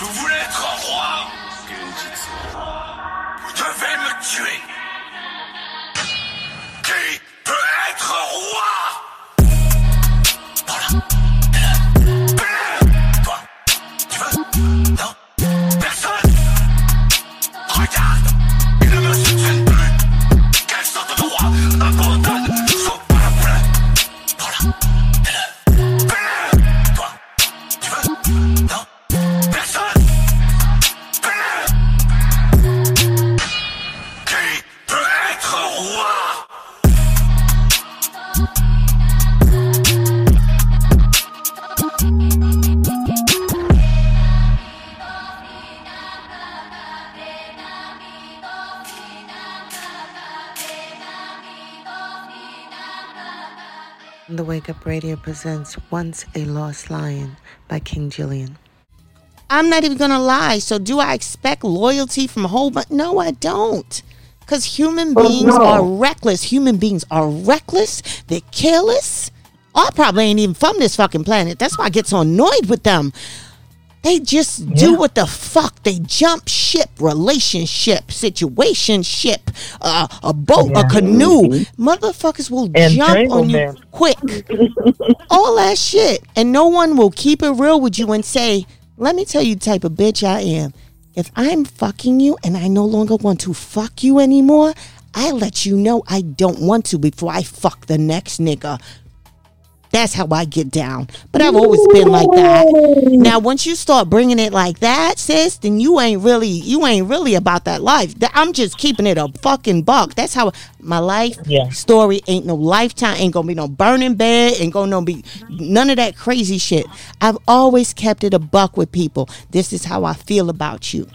Vous voulez être roi Vous devez me tuer. The Radio presents Once a Lost Lion by King Julian. I'm not even gonna lie. So do I expect loyalty from a whole bunch? No, I don't. Because human oh, beings are reckless. Human beings are reckless. They're careless. I probably ain't even from this fucking planet. That's why I get so annoyed with them. They just do what the fuck. They jump ship, relationship, situation ship, uh, a boat, a canoe. Motherfuckers will jump on you Entanglement. quick. All that shit. And no one will keep it real with you and say, let me tell you the type of bitch I am. If I'm fucking you and I no longer want to fuck you anymore, I let you know I don't want to before I fuck the next nigga. That's how I get down. But I've always been like that. Now, once you start bringing it like that, sis, then you ain't really, you ain't really about that life. I'm just keeping it a fucking buck. That's how my life Yeah. story ain't no lifetime, ain't gonna be no burning bed, ain't gonna be none of that crazy shit. I've always kept it a buck with people. This is how I feel about you.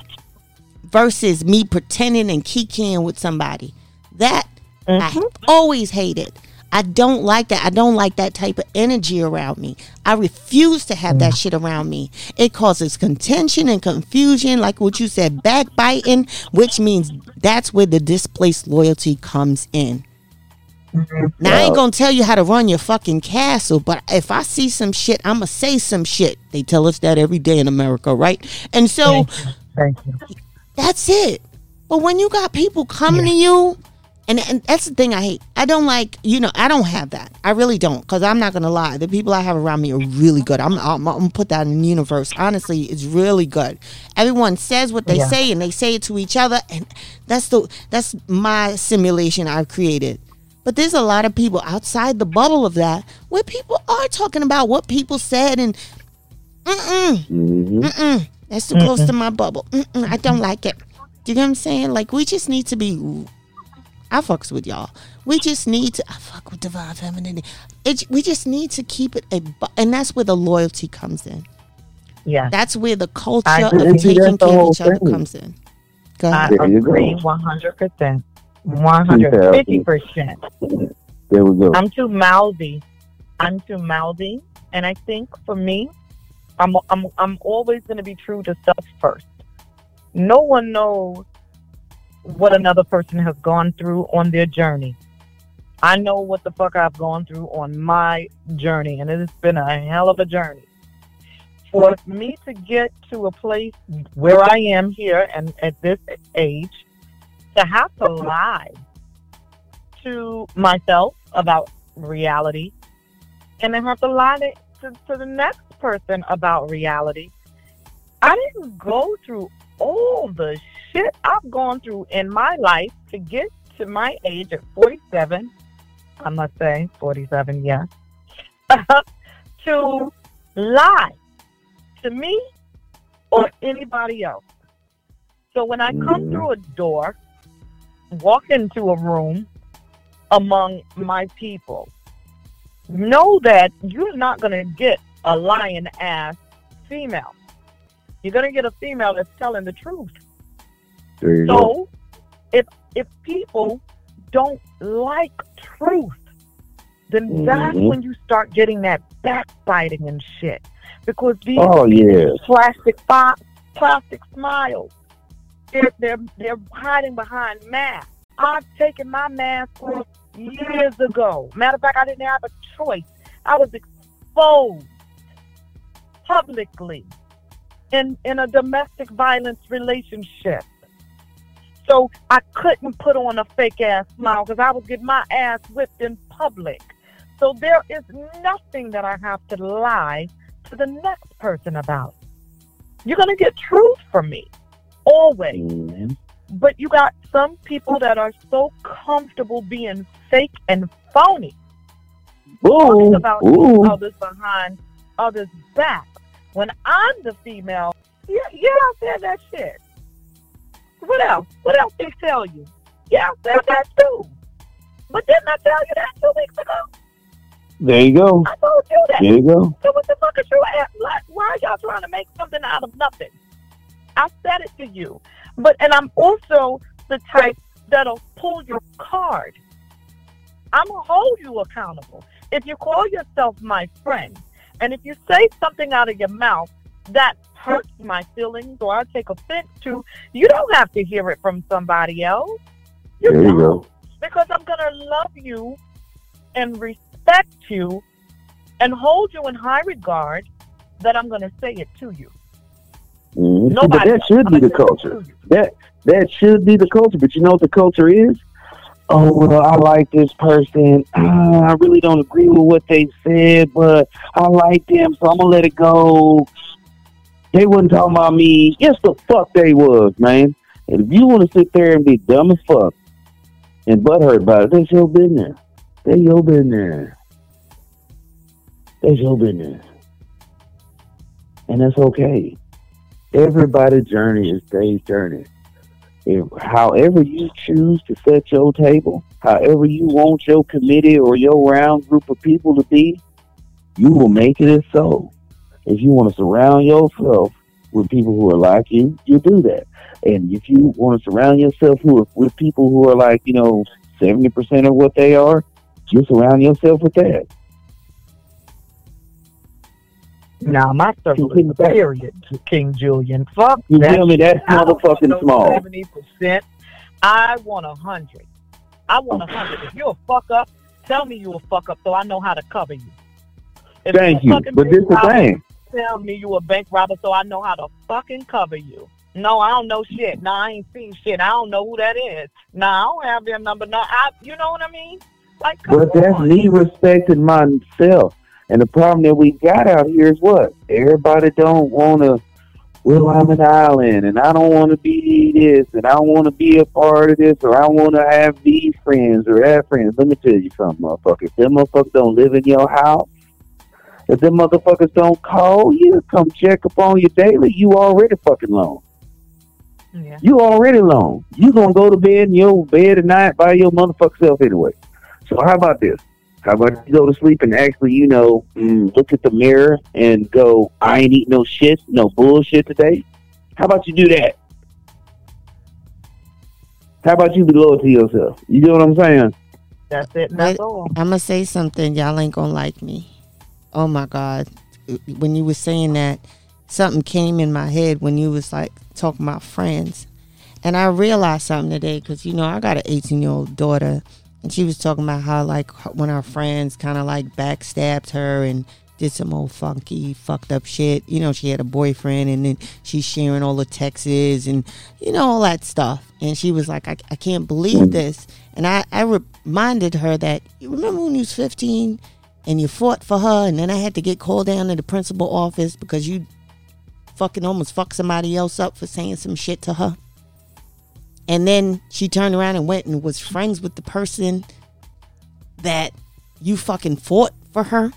Versus me pretending and kikiing with somebody. That I mm-hmm. always hated. I don't like that. I don't like that type of energy around me. I refuse to have that mm. shit around me. It causes contention and confusion, like what you said, backbiting, which means that's where the displaced loyalty comes in. Now I ain't gonna tell you how to run your fucking castle, but if I see some shit, I'ma say some shit. They tell us that every day in America, right? And so Thank you. that's it. But when you got people coming to you, and, and that's the thing I hate. I don't like, you know, I don't have that. I really don't, because I'm not gonna lie. The people I have around me are really good. I'm, I'm, I'm gonna put that in the universe. Honestly, it's really good. Everyone says what they Yeah. say, and they say it to each other, and that's the that's my simulation I've created. But there's a lot of people outside the bubble of that where people are talking about what people said and mm-mm, mm-hmm. mm-mm, that's too close to my bubble. Mm-mm, I don't like it. Do you know what I'm saying? Like we just need to be I fucks with y'all. We just need to I fuck with divine femininity. It, we just need to keep it a and that's where the loyalty comes in. Yeah. That's where the culture I of taking care of whole each other comes in. Go I ahead. There you go. agree 100%. 150%. There we go. I'm too mouthy. I'm too mouthy. And I think for me, I'm, I'm, I'm always going to be true to self first. No one knows what another person has gone through on their journey. I know what the fuck I've gone through on my journey, and it has been a hell of a journey. For me to get to a place where I am here and at this age, to have to lie to myself about reality and then have to lie to, to, the next person about reality. I didn't go through all the shit I've gone through in my life to get to my age at 47. I must say, 47, yes. to lie to me or anybody else. So when I come Mhm. through a door, walk into a room among my people, know that you're not going to get a lying ass female. You're going to get a female that's telling the truth. You go. So if if people don't like truth, then that's Mhm. when you start getting that backbiting and shit. Because these Oh yeah. plastic fi- plastic smiles. They're, they're they're hiding behind masks. I've taken my mask off years ago. Matter of fact, I didn't have a choice. I was exposed publicly in, in a domestic violence relationship. So I couldn't put on a fake ass smile because I was getting my ass whipped in public. So there is nothing that I have to lie to the next person about. You're going to get truth from me, always. Mhm. But you got some people that are so comfortable being fake and phony talking Boom. about Ooh. others behind others' back. When I'm the female, yeah, yeah, I said that shit. What else? What else they tell you? Yeah, I said that too. But didn't I tell you that two weeks ago? There you go. I told you that. There you go. So what the fuck is you at? Like, why are y'all trying to make something out of nothing? I said it to you. But and I'm also the type that'll pull your card. I'm gonna hold you accountable. If you call yourself my friend, and if you say something out of your mouth that hurts my feelings or I take offense to, you don't have to hear it from somebody else. You There you go. because I'm going to love you and respect you and hold you in high regard that I'm going to say it to you. Mhm. See, But that should be the culture. That that should be the culture. But you know what the culture is? Oh well, I like this person. Uh, I really don't agree with what they said, but I like them, so I'm gonna let it go. They wasn't talking about me. Yes, the fuck they was, man. And if you want to sit there and be dumb as fuck and butthurt about it, that's your business. That's your business. That's your business. And that's okay. Everybody's journey is their journey. If, however you choose to set your table, however you want your committee or your round group of people to be, you will make it as so. If you want to surround yourself with people who are like you, you do that. And if you want to surround yourself with, with people who are like, you know, 70% of what they are, you surround yourself with that. Now, my circle is period, King Julian. Fuck You that. feel me? That's I don't want motherfucking small. 70%. I want a 100. I want a 100. If you're a fuck up, tell me you're a fuck up so I know how to cover you. If Thank you you. a fucking But this is the thing. Tell me you a bank robber so I know how to fucking cover you. No, I don't know shit. No, I ain't seen shit. I don't know who that is. No, I don't have their number. No, I, you know what I mean? Like, But that's on. me respecting myself. And the problem that we got out here is what? Everybody don't want to, well, I'm an island and I don't want to be this and I don't want to be a part of this or I don't want to have these friends or that friends. Let me tell you something, motherfucker. If them motherfuckers don't live in your house, if them motherfuckers don't call you, come check up on you daily, you already fucking alone. Yeah. You already alone. You gonna go to bed in your bed at night by your motherfucker self anyway. So how about this? How about you go to sleep and actually, you know, mm, look at the mirror and go, I ain't eat no shit, no bullshit today. How about you do that? How about you be loyal to yourself? You know what I'm saying? That's it. That's all. I'm gonna say something. Y'all ain't gonna like me. Oh my God! When you were saying that, something came in my head when you was like talking about friends, and I realized something today because you know I got an 18 year old daughter, and she was talking about how like when her friends kind of like backstabbed her and did some old funky fucked up shit. You know, she had a boyfriend, and then she's sharing all the texts and you know all that stuff. And she was like, I, I can't believe mm. this. And I, I reminded her that you remember when you was 15 and you fought for her, and then I had to get called down to the principal office because you fucking almost fucked somebody else up for saying some shit to her. And then she turned around and went and was friends with the person that you fucking fought for her.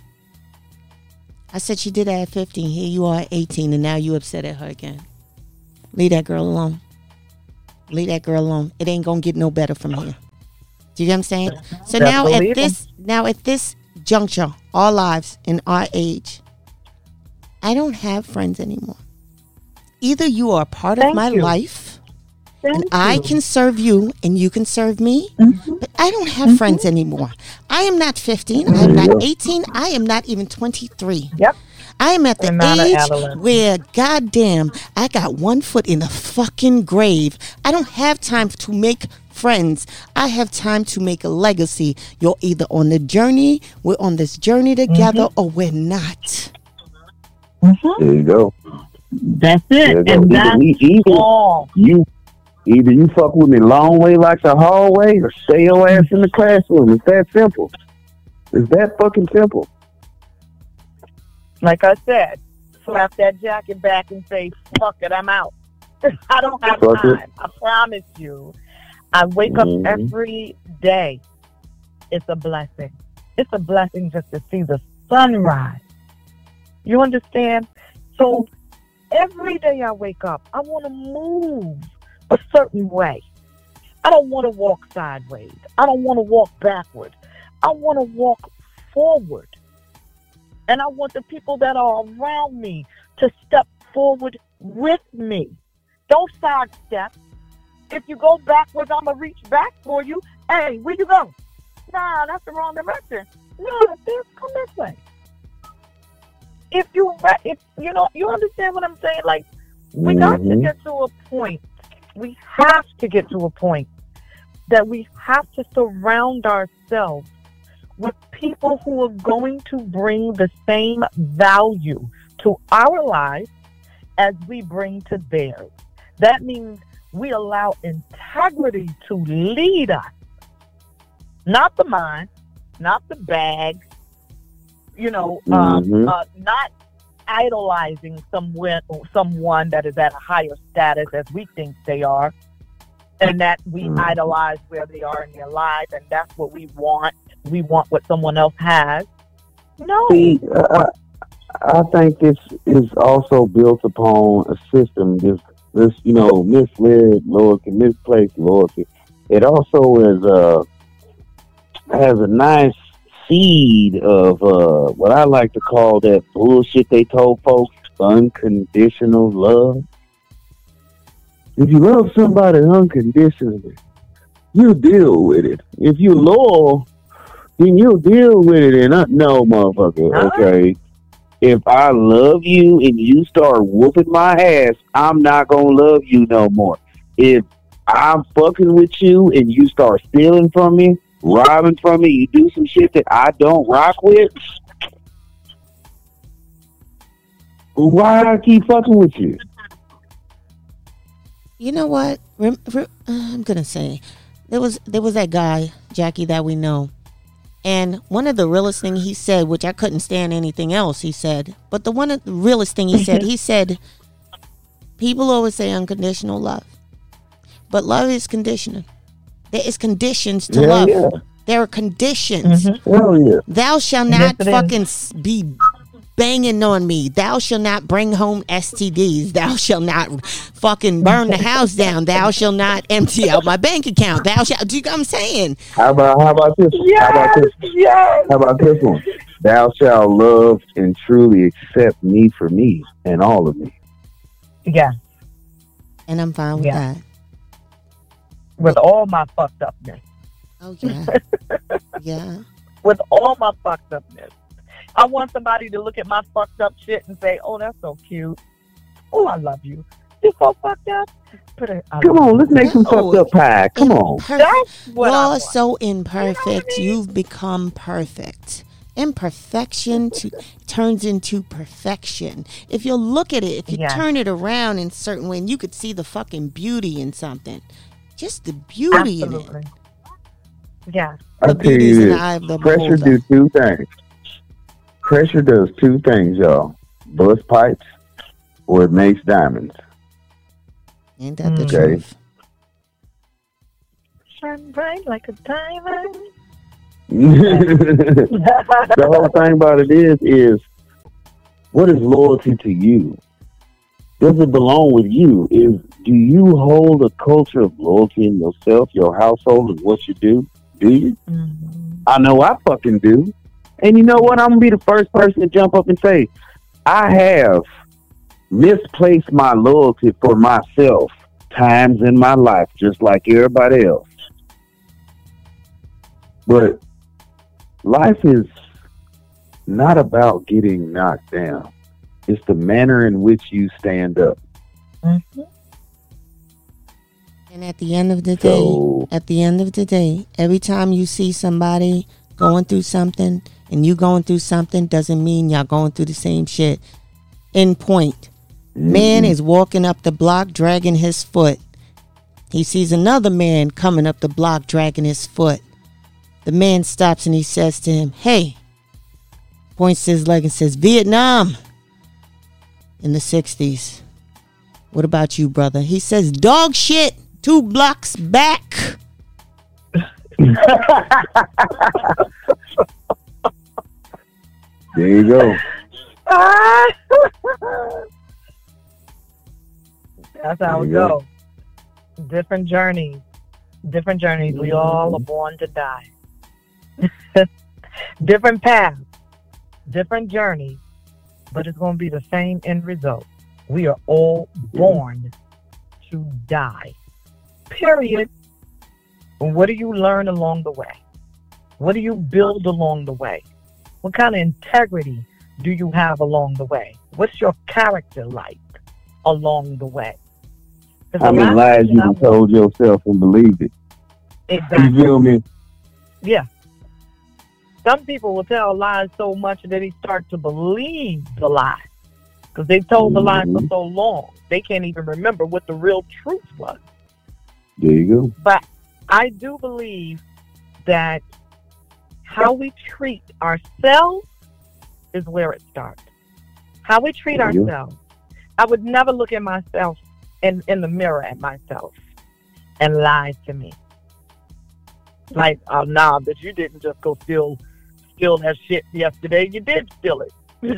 I said she did that at 15. Here you are at 18, and now you upset at her again. Leave that girl alone. Leave that girl alone. It ain't gonna get no better from here. Do you get what I'm saying? So now at this now at this juncture, our lives in our age, I don't have friends anymore. Either you are a part of my you. life and Thank I can serve you and you can serve me, Mm-hmm. but I don't have friends anymore. I am not 15, I am not 18, I am not even 23. Yep. I am at the an age where, goddamn, I got one foot in the fucking grave. I don't have time to make friends. I have time to make a legacy. You're either on the journey, we're on this journey together, Mm-hmm. or we're not. There you go. That's it. you go. And Either that's we- either all. you either you fuck with me long way like the hallway or stay your ass in the classroom. It's that simple. It's that fucking simple. Like I said, slap that jacket back and say, fuck it, I'm out. I don't have Fuck it. time. I promise you. I wake Mhm. up every day. It's a blessing. It's a blessing just to see the sunrise. You understand? So every day I wake up, I want to move a certain way. I don't want to walk sideways. I don't want to walk backward. I want to walk forward. And I want the people that are around me to step forward with me. Don't sidestep. If you go backwards, I'm going to reach back for you. Hey, where you go? Nah, that's the wrong direction. No, this, come this way. If you, if you know, you understand what I'm saying? Like, we got to Mhm. get to a point. We have to get to a point that we have to surround ourselves with people who are going to bring the same value to our lives as we bring to theirs. That means we allow integrity to lead us, not the mind, not the bag, you know, um, Mhm. uh, not idolizing someone, someone that is at a higher status as we think they are, and that we Mhm. idolize where they are in their lives, and that's what we want. We want what someone else has. No, See, I, I think this is also built upon a system. This, this, you know, misled loyalty, misplaced loyalty. It also is uh has a nice seed of uh what I like to call that bullshit they told folks unconditional love. If you love somebody unconditionally, you deal with it. If you're loyal, then you'll deal with it. And I, no, motherfucker, okay. If I love you and you start whooping my ass, I'm not gonna love you no more. If I'm fucking with you and you start stealing from me, robbing from me, you do some shit that I don't rock with. Why I keep fucking with you? You know what? Rem- re- I'm gonna say there was there was that guy Jackie that we know, and one of the realest thing he said, which I couldn't stand anything else he said, but the one of the realest thing he said, he said, people always say unconditional love, but love is conditional. There is conditions to Yeah, love. yeah. There are conditions. Mm-hmm. Hell yeah. Thou shall not is. fucking s- be banging on me. Thou shall not bring home STDs. Thou shall not fucking burn the house down. Thou shall not empty out my bank account. Thou shall. Do you know what I'm saying? How about how about this? How about this? yes. How about this one? Thou shalt love and truly accept me for me and all of me. Yeah, And I'm fine with Yeah. that. with all my fucked upness. Oh yeah, yeah. With all my fucked upness. I want somebody to look at my fucked up shit and say, oh, that's so cute. Oh, I love you. You're so fucked up? Put it, Come on, let's make some No. fucked up pie. Come on. Imperfect. That's what I You're want. so imperfect. mean? You've become perfect. Imperfection to, turns into perfection. If you look at it, if you Yes. turn it around in a certain way, and you could see the fucking beauty in something, just the beauty in it. Absolutely. Yeah. I The tell beauty is you in the eye of the Pressure beholder. do two things. Pressure does two things, y'all. Bust pipes or it makes diamonds. Ain't that the Mm. Okay. truth? Shine bright like a diamond. the whole thing about it is, is what is loyalty to you? Does it belong with you? Is do you hold a culture of loyalty in yourself, your household, and what you do? Do you? Mhm. I know I fucking do. And you know what? I'm gonna be the first person to jump up and say, I have misplaced my loyalty for myself times in my life, just like everybody else. But life is not about getting knocked down. It's the manner in which you stand up. Mhm. And at the end of the day, So at the end of the day, every time you see somebody going through something and you going through something doesn't mean y'all going through the same shit. In point. Man Mhm. is walking up the block dragging his foot. He sees another man coming up the block dragging his foot. The man stops and he says to him, Hey, points to his leg and says, Vietnam in the 60s. What about you, brother? He says, Dog shit, two blocks back. There you go. That's how it go. Different journeys. Different journeys. We mm-hmm. all are born to die. Different paths. Different journeys. But it's going to be the same end result. We are all born to die. Period. What do you learn along the way? What do you build along the way? What kind of integrity do you have along the way? What's your character like along the way? How many lies you told yourself and believed it? You Exactly. feel me? Yeah. Some people will tell lies so much that they start to believe the lie because they've told the lie for Mhm. so long they can't even remember what the real truth was. There you go. But I do believe that how we treat ourselves is where it starts. How we treat you ourselves. I would never look at myself in, in the mirror at myself and lie to me. Like, oh nah, but you didn't just go steal steal that shit yesterday. You did steal it. you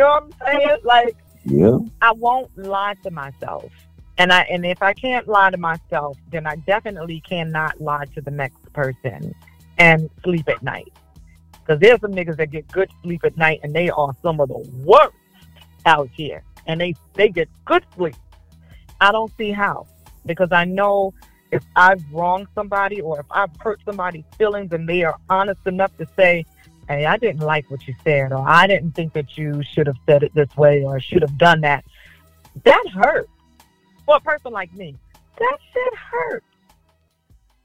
know what I'm saying? Like. Yeah. I won't lie to myself. And I and if I can't lie to myself, then I definitely cannot lie to the next person and sleep at night. Because there's some niggas that get good sleep at night and they are some of the worst out here. And they they get good sleep. I don't see how. Because I know if I've wronged somebody or if I've hurt somebody's feelings and they are honest enough to say, Hey, I didn't like what you said, or I didn't think that you should have said it this way or should have done that. That hurt. For a person like me, that shit hurt.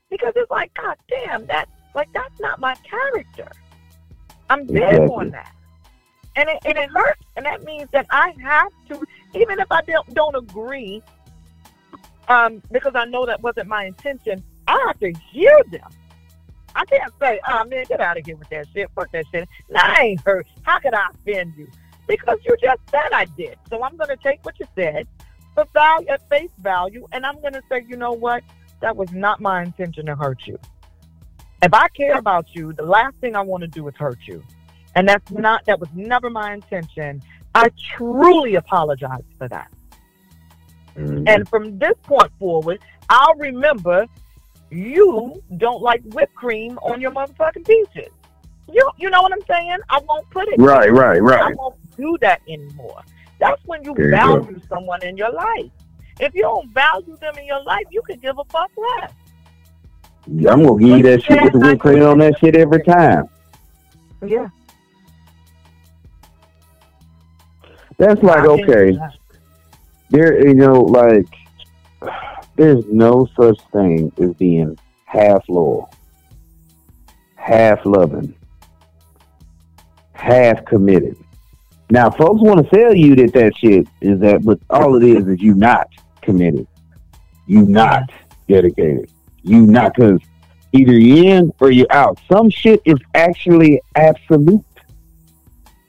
Because it's like, God damn, that like that's not my character. I'm big Exactly. on that. And it, and it hurts. And that means that I have to, even if I don't, don't agree, um, because I know that wasn't my intention, I have to hear them. I can't say, oh man, get out of here with that shit. Fuck that shit. Nah, I ain't hurt. How could I offend you? Because you just said I did. So I'm going to take what you said for value, at face value, and I'm going to say, you know what? That was not my intention to hurt you. If I care about you, the last thing I want to do is hurt you. And that's not, that was never my intention. I truly apologize for that. Mhm. And from this point forward, I'll remember you don't like whipped cream on your motherfucking peaches. You you know what I'm saying? I won't put it. Right, right, right. I won't do that anymore. That's when you There you value someone in your life. If you don't value them in your life, you can give a fuck less. I'm gonna give you that shit with the whipped cream on that shit every time. Yeah. That's like I can't do okay. there you know like there's no such thing as being half loyal half loving half committed now folks want to tell you that that shit is that but all it is is you not committed you not dedicated you not because either you're in or you're out some shit is actually absolute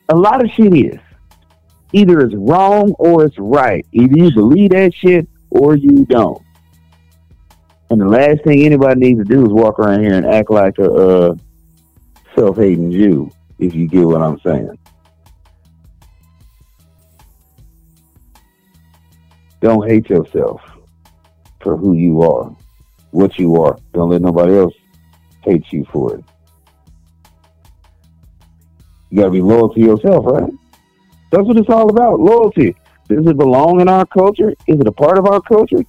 a lot of shit is either it's wrong or it's right. Either you believe that shit or you don't. And the last thing anybody needs to do is walk around here and act like a uh, self-hating Jew, if you get what I'm saying. Don't hate yourself for who you are, what you are. Don't let nobody else hate you for it. You gotta be loyal to yourself, right? That's what it's all about. Loyalty. Does it belong in our culture? Is it a part of our culture?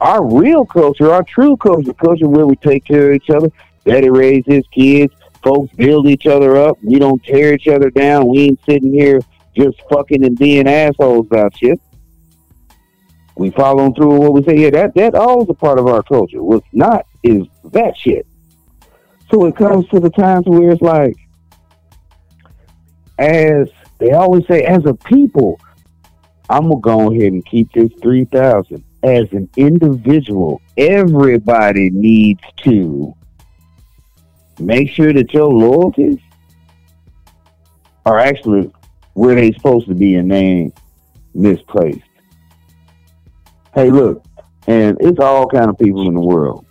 Our real culture, our true culture, culture where we take care of each other. Daddy raised his kids. Folks build each other up. We don't tear each other down. We ain't sitting here just fucking and being assholes about shit. We following through with what we say. Yeah, that that all is a part of our culture. What's not is that shit. So it comes to the times where it's like, as they always say, as a people, I'm gonna go ahead and keep this three thousand. As an individual, everybody needs to make sure that your loyalties are actually where they're supposed to be and they ain't misplaced. Hey, look, and it's all kind of people in the world.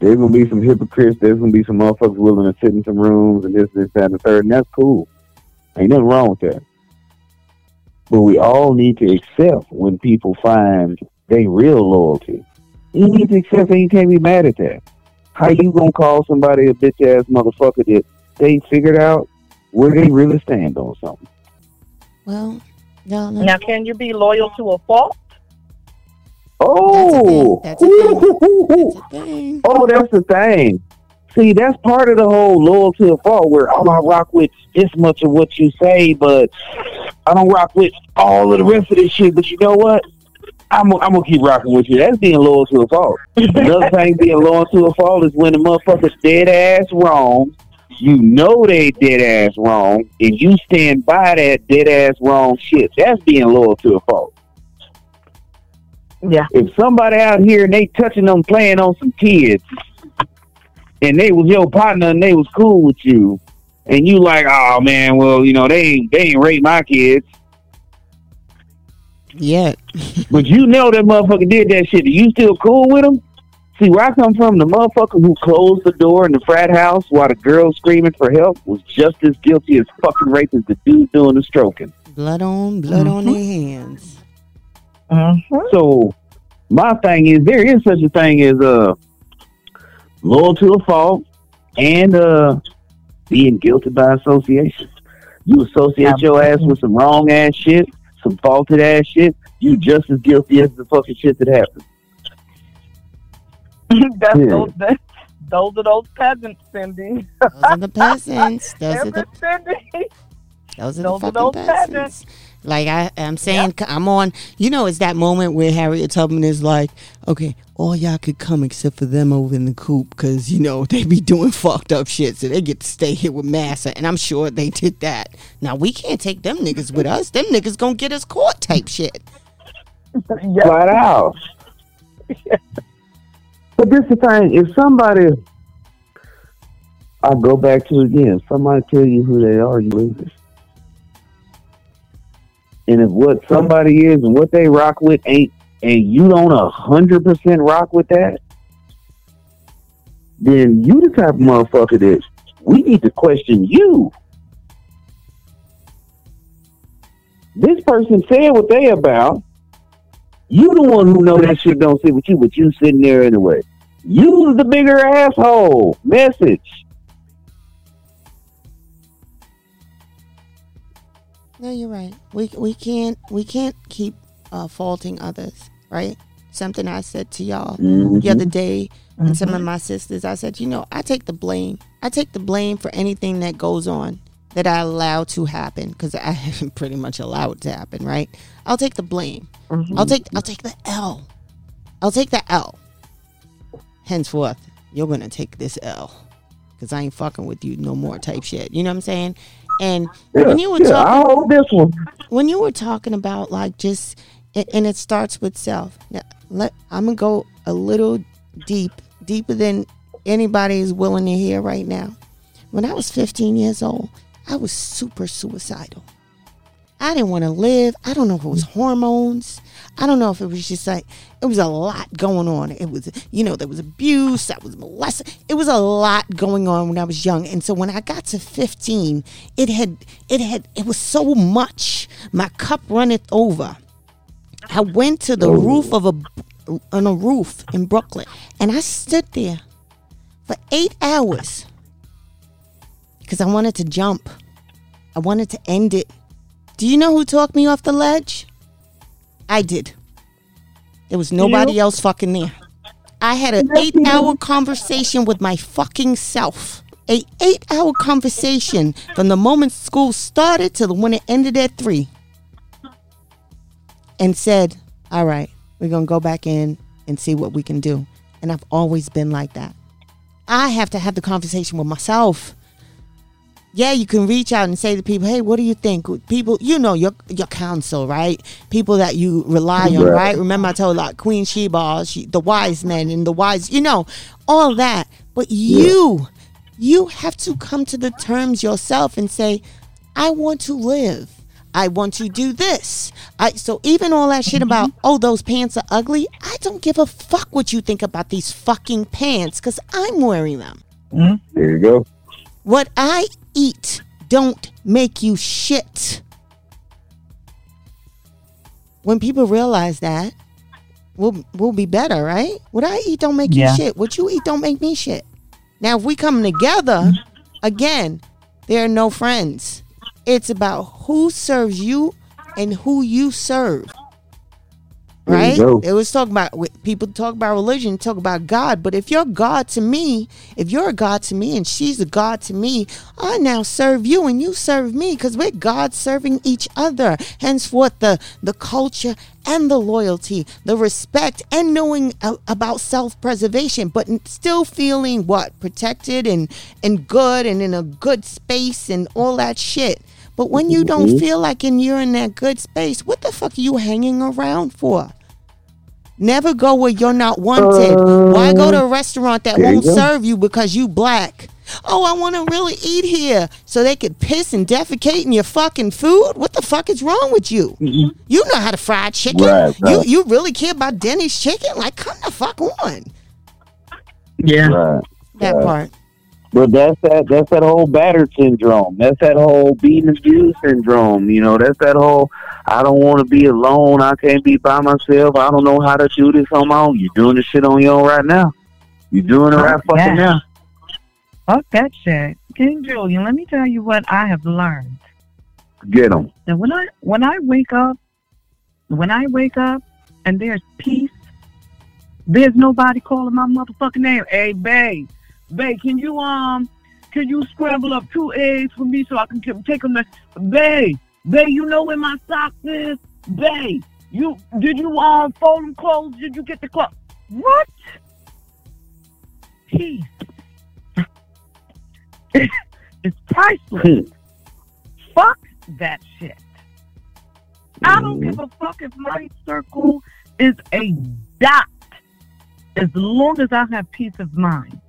There's gonna be some hypocrites. There's gonna be some motherfuckers willing to sit in some rooms and this, this, that, and the third, and that's cool. Ain't nothing wrong with that. But we all need to accept when people find they real loyalty. You need to accept and you can't be mad at that. How you gonna call somebody a bitch ass motherfucker that they figured out where they really stand on something? Well, no, no. Now, can you be loyal to a fault? Oh, That's a thing. That's a thing. oh, that's the thing. See, that's part of the whole loyalty to a fault where oh, I rock with this much of what you say, but I don't rock with all of the rest of this shit. But you know what? I'm gonna I'm gonna keep rocking with you. That's being loyal to a fault. Another thing being loyal to a fault is when the motherfucker's dead ass wrong. You know they dead ass wrong, and you stand by that dead ass wrong shit. That's being loyal to a fault. Yeah. If somebody out here and they touching them playing on some kids, and they was your partner and they was cool with you, and you like, oh man, well you know they ain't they ain't rape my kids, Yeah. but you know that motherfucker did that shit. Are you still cool with him? See, where I come from, the motherfucker who closed the door in the frat house while the girl screaming for help was just as guilty as fucking rape as the dude doing the stroking. Blood on blood on their mm-hmm. hands. Mm-hmm. So my thing is there is such a thing as uh loyal to a fault and uh being guilty by association. You associate your ass with some wrong ass shit, some faulted ass shit, you just as guilty as the fucking shit that happened. That's Yeah. those, that, those are those peasants, Cindy. Those are the peasants. Those are the Cindy. those are the Those are fucking those peasants. peasants. Like I, I'm saying, I'm on. You know, it's that moment where Harriet Tubman is like, "Okay, all y'all could come except for them over in the coop, because you know they be doing fucked up shit, so they get to stay here with Massa." And I'm sure they did that. Now we can't take them niggas with us. Them niggas gonna get us caught type shit. Yeah. Flat out. But this the thing, if somebody I go back to again, somebody tell you who they are, you lose it. And if what somebody is and what they rock with ain't and you don't a hundred percent rock with that, then you the type of motherfucker that we need to question you. This person said what they about. You the one who know that shit don't sit with you, but you sitting there anyway. You the bigger asshole. Message. No, you're right. We we can't we can't keep uh, faulting others, right? Something I said to y'all the other day, and some of my sisters, I said, you know, I take the blame. I take the blame for anything that goes on that I allow to happen because I pretty much allow it to happen, right? I'll take the blame. I'll take I'll take the L. I'll take the L. Henceforth, you're gonna take this L because I ain't fucking with you no more. Type shit. You know what I'm saying? And Yeah, when you were yeah, talking, this one. when you were talking about like just and and it starts with self now let i'm gonna go a little deep deeper than anybody is willing to hear right now when i was 15 years old i was super suicidal i didn't want to live. I don't know if it was mm. hormones. I don't know if it was just like it was a lot going on. It was you know there was abuse i was molested it was a lot going on when i was young. And so when i got to 15 it had it had it was so much. My cup runneth over. I went to the oh. roof of a on a roof in Brooklyn, and I stood there for eight hours because I wanted to jump. I wanted to end it. Do you know who talked me off the ledge? I did. There was nobody else fucking there. I had an eight hour conversation with my fucking self. A eight hour conversation from the moment school started to the when it ended at three and said, All right, we're going to go back in and see what we can do. And I've always been like that. I have to have the conversation with myself. Yeah, you can reach out and say to people, "Hey, what do you think?" People, you know, your your counsel, right? People that you rely on, Right. right? Remember, I told like Queen Sheba, she, the wise men and the wise, you know, all that. But you, you have to come to the terms yourself and say, "I want to live." I want to do this. I so even all that shit about mm-hmm. oh those pants are ugly. I don't give a fuck what you think about these fucking pants because I'm wearing them. Mm-hmm. There you go. What I eat don't make you shit. When people realize that, we'll we'll be better, right? What I eat don't make Yeah. you shit. What you eat don't make me shit. Now if we come together, again, there are no friends. It's about who serves you and who you serve. Right? It was talking about people talk about religion, talk about God, but if you're God to me, if you're a God to me and she's a God to me, I now serve you and you serve me because we're God serving each other. Henceforth, the the culture and the loyalty, the respect, and knowing a- about self preservation, but still feeling what protected and and good and in a good space and all that shit. But when you don't Mhm. feel like and you're in that good space, what the fuck are you hanging around for? Never go where you're not wanted. Why go to a restaurant that won't go. serve you because you black? Oh, I want to really eat here, so they could piss and defecate in your fucking food. What the fuck is wrong with you? You know how to fry chicken. Right, You right. you really care about Denny's chicken? Like, come the fuck on. Yeah. Right. That Right. part. But that's that that's that whole battered syndrome. That's that whole being abused syndrome. You know, that's that whole I don't want to be alone. I can't be by myself. I don't know how to do this on my own. You're doing this shit on your own right now. You're doing it right Oh, fucking yeah. now. Fuck that shit. King Julian, let me tell you what I have learned. Get them. That when I when I wake up, when I wake up and there's peace, there's nobody calling my motherfucking name. Hey, babe, babe, can you um, can you scramble up two eggs for me so I can take them? To, babe, babe, you know where my socks is? Babe, you did you um fold them clothes? Did you get the clothes? What? Peace. it's priceless. Fuck that shit. I don't give a fuck if my circle is a dot as long as I have peace of mind.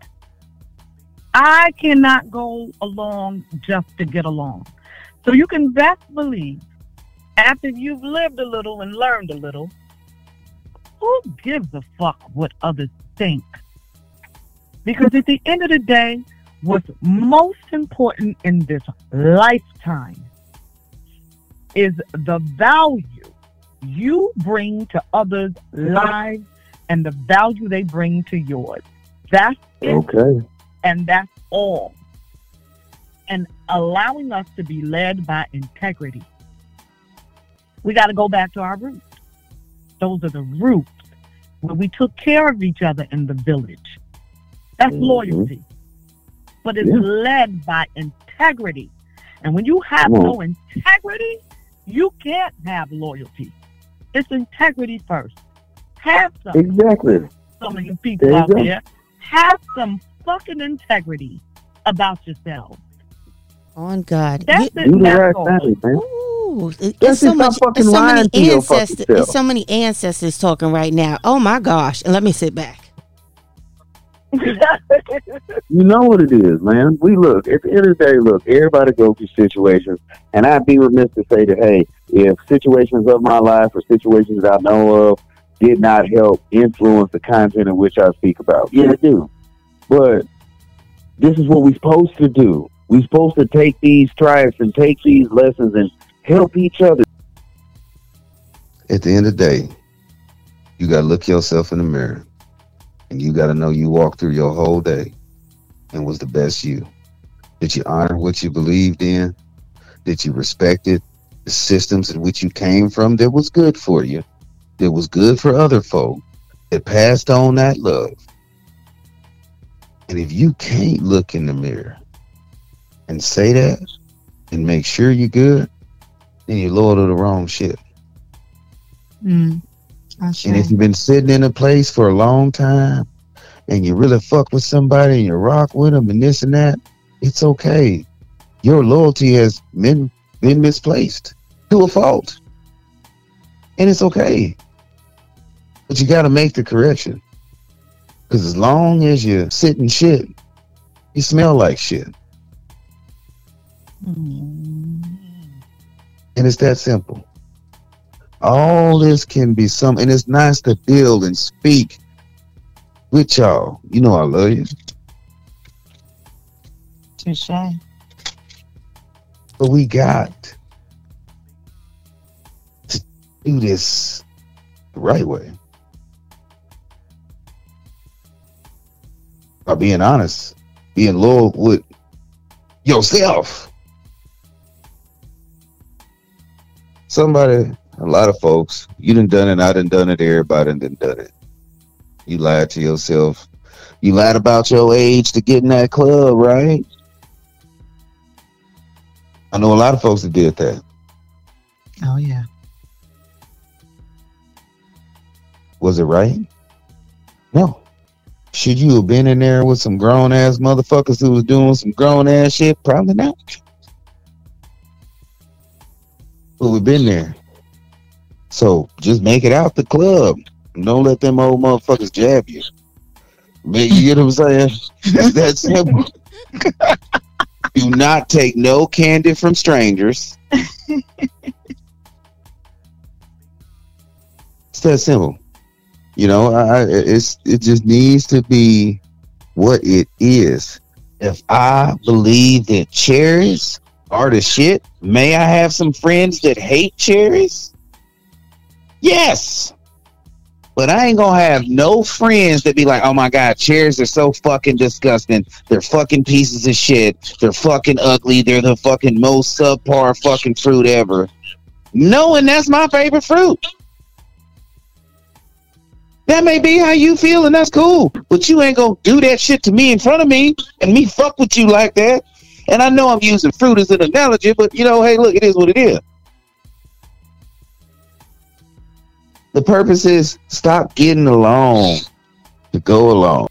I cannot go along just to get along. So you can best believe after you've lived a little and learned a little, who gives a fuck what others think? Because at the end of the day, what's most important in this lifetime is the value you bring to others' lives and the value they bring to yours. That's it, Okay. And that's all. And allowing us to be led by integrity. We got to go back to our roots. Those are the roots where we took care of each other in the village. That's Mhm. loyalty. But it's Yeah. led by integrity. And when you have no integrity, you can't have loyalty. It's integrity first. Have some Exactly. some of you people you out there. Have some fucking integrity about yourself. On God. That's You- it. Do the That's right thing. Ooh, it- it's so much. It's so many lying to your fucking ancestors. It's so many ancestors talking right now. Oh my gosh! And let me sit back. You know what it is, man. We look at the end of the day. Look, everybody go through situations, and I'd be remiss to say that hey, if situations of my life or situations that I know of did not help influence the content in which I speak about, yeah, they do. But this is what we're supposed to do. We're supposed to take these stripes and take these lessons and help each other. at the end of the day, you got to look yourself in the mirror and you got to know you walked through your whole day and was the best you. Did you honor what you believed in? Did you respect it? The systems in which you came from that was good for you, that was good for other folk, that passed on that love. And if you can't look in the mirror and say that and make sure you're good, then you're loyal to the wrong shit. Mm. And if you've been sitting in a place for a long time and you really fuck with somebody and you rock with them and this and that, it's okay. your loyalty has been been misplaced to a fault. And it's okay. But you gotta make the correction. Cause as long as you sit in shit, you smell like shit. Mm. And it's that simple. All this can be some, and it's nice to build and speak with y'all. You know I love you. Touche. But we got to do this the right way. By being honest, being loyal with yourself. Somebody, a lot of folks, you done done it, I done done it, everybody done done it. You lied to yourself. You lied about your age to get in that club, right? I know a lot of folks that did that. Oh yeah. Was it right? No. Should you have been in there with some grown ass motherfuckers who was doing some grown ass shit? Probably not. But we've been there. So just make it out the club. Don't let them old motherfuckers jab you. Man, you get what I'm saying? It's that simple. Do not take no candy from strangers. it's that simple. You know, I, it's it just needs to be what it is. If I believe that cherries are the shit, may I have some friends that hate cherries? Yes. But I ain't gonna have no friends that be like, oh my god, cherries are so fucking disgusting. They're fucking pieces of shit. They're fucking ugly. They're the fucking most subpar fucking fruit ever. Knowing that's my favorite fruit. That may be how you feel, and that's cool. But you ain't gonna do that shit to me in front of me and me fuck with you like that. And I know I'm using fruit as an analogy, but you know, hey, look, it is what it is. The purpose is stop getting along to go along.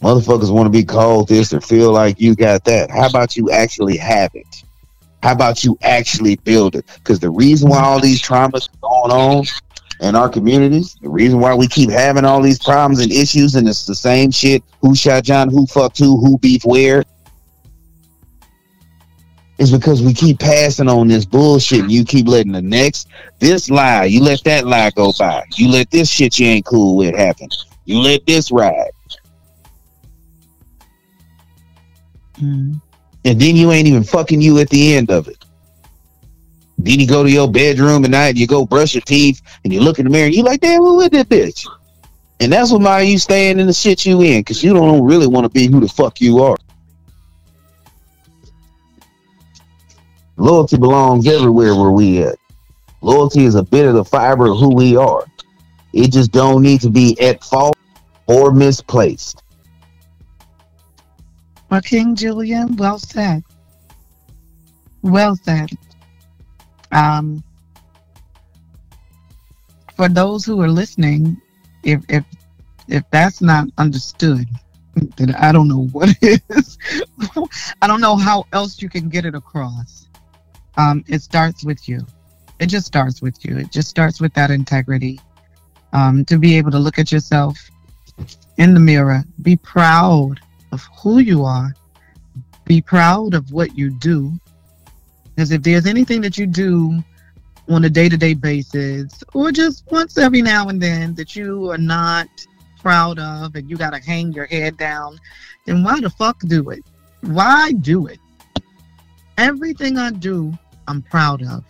Motherfuckers want to be called this or feel like you got that. How about you actually have it? How about you actually build it? Because the reason why all these traumas are going on in our communities, the reason why we keep having all these problems and issues, and it's the same shit who shot John, who fucked who, who beef where, is because we keep passing on this bullshit and you keep letting the next this lie, you let that lie go by. You let this shit you ain't cool with happen. You let this ride. Mm. And then you ain't even fucking you at the end of it. Then you go to your bedroom at night and you go brush your teeth and you look in the mirror and you like, damn, who is that bitch? And that's what why you staying in the shit you in, because you don't really want to be who the fuck you are. Loyalty belongs everywhere where we at. Loyalty is a bit of the fiber of who we are. It just don't need to be at fault or misplaced. Well, King Julian, well said. Well said. Um, for those who are listening, if if if that's not understood, then I don't know what is. I don't know how else you can get it across. Um, it starts with you. It just starts with you. It just starts with that integrity. Um, to be able to look at yourself in the mirror, be proud of who you are, be proud of what you do. Because if there's anything that you do on a day to day basis, or just once every now and then that you are not proud of and you got to hang your head down, then why the fuck do it? Why do it? Everything I do, I'm proud of.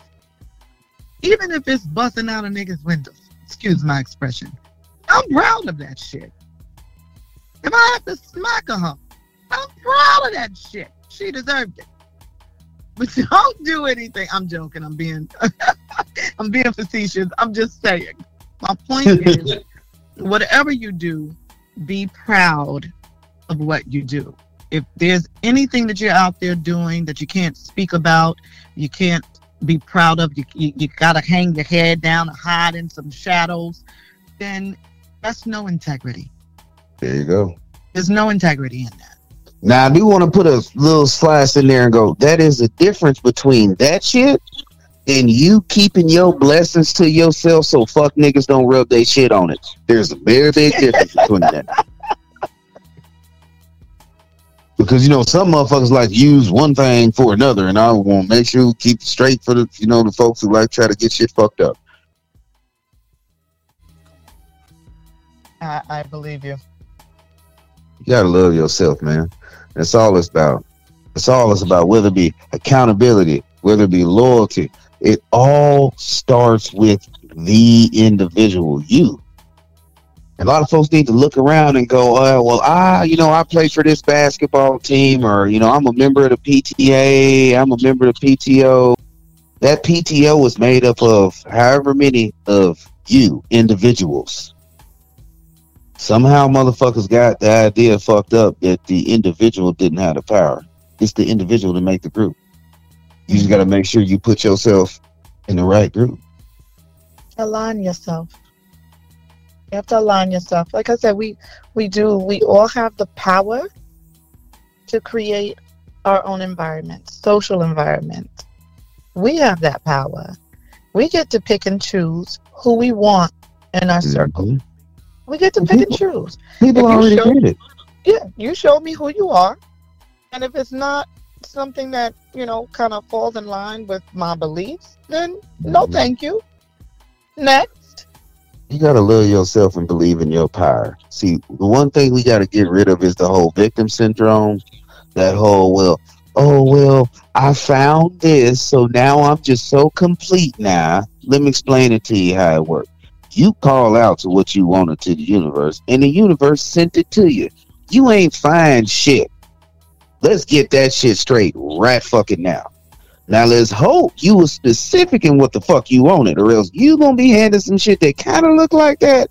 Even if it's busting out a nigga's windows, excuse my expression, I'm proud of that shit. If I have to smack a hoe, I'm proud of that shit. She deserved it. But don't do anything. I'm joking. I'm being I'm being facetious. I'm just saying. My point is whatever you do, be proud of what you do. If there's anything that you're out there doing that you can't speak about, you can't be proud of, you, you, you got to hang your head down and hide in some shadows, then that's no integrity. There you go. There's no integrity in that. Now I do want to put a little slice in there and go. That is the difference between that shit and you keeping your blessings to yourself. So fuck niggas don't rub their shit on it. There's a very big difference between that. Because you know some motherfuckers like use one thing for another, and I want to make sure keep it straight for the you know the folks who like try to get shit fucked up. I, I believe you. You gotta love yourself, man. That's all it's about. It's all it's about. Whether it be accountability, whether it be loyalty, it all starts with the individual, you. A lot of folks need to look around and go, oh, well, I, you know, I play for this basketball team, or you know, I'm a member of the PTA, I'm a member of the PTO. That PTO was made up of however many of you individuals. Somehow, motherfuckers got the idea fucked up that the individual didn't have the power. It's the individual to make the group. You just got to make sure you put yourself in the right group. align yourself. You have to align yourself. Like I said, we we do. We all have the power to create our own environment, social environment. We have that power. We get to pick and choose who we want in our mm-hmm. circle. We get to pick and choose. People already show- did it. Yeah, you show me who you are, and if it's not something that you know kind of falls in line with my beliefs, then no, Mhm. thank you. Next. You gotta love yourself and believe in your power. See, the one thing we gotta get rid of is the whole victim syndrome. That whole well, oh well, I found this, so now I'm just so complete now. Let me explain it to you how it works. You call out to what you wanted to the universe, and the universe sent it to you. You ain't find shit. Let's get that shit straight right fucking now. Now let's hope you were specific in what the fuck you wanted, or else you gonna be handed some shit that kind of look like that,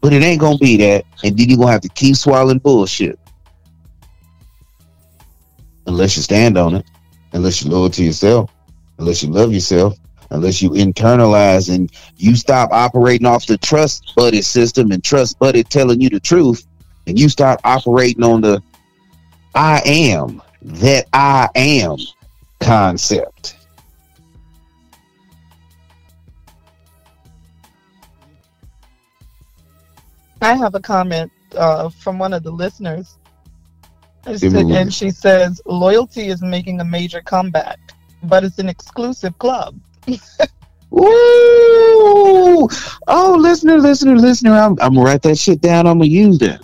but it ain't gonna be that, and then you gonna have to keep swallowing bullshit. Unless you stand on it, unless you loyal to yourself, unless you love yourself, unless you internalize and you stop operating off the trust buddy system and trust buddy telling you the truth, and you start operating on the I am that I am concept. I have a comment uh, from one of the listeners. It's- Give me one. And she says, loyalty is making a major comeback, but it's an exclusive club. Ooh! Oh, listener, listener, listener. I'm, I'm gonna write that shit down. I'm gonna use that.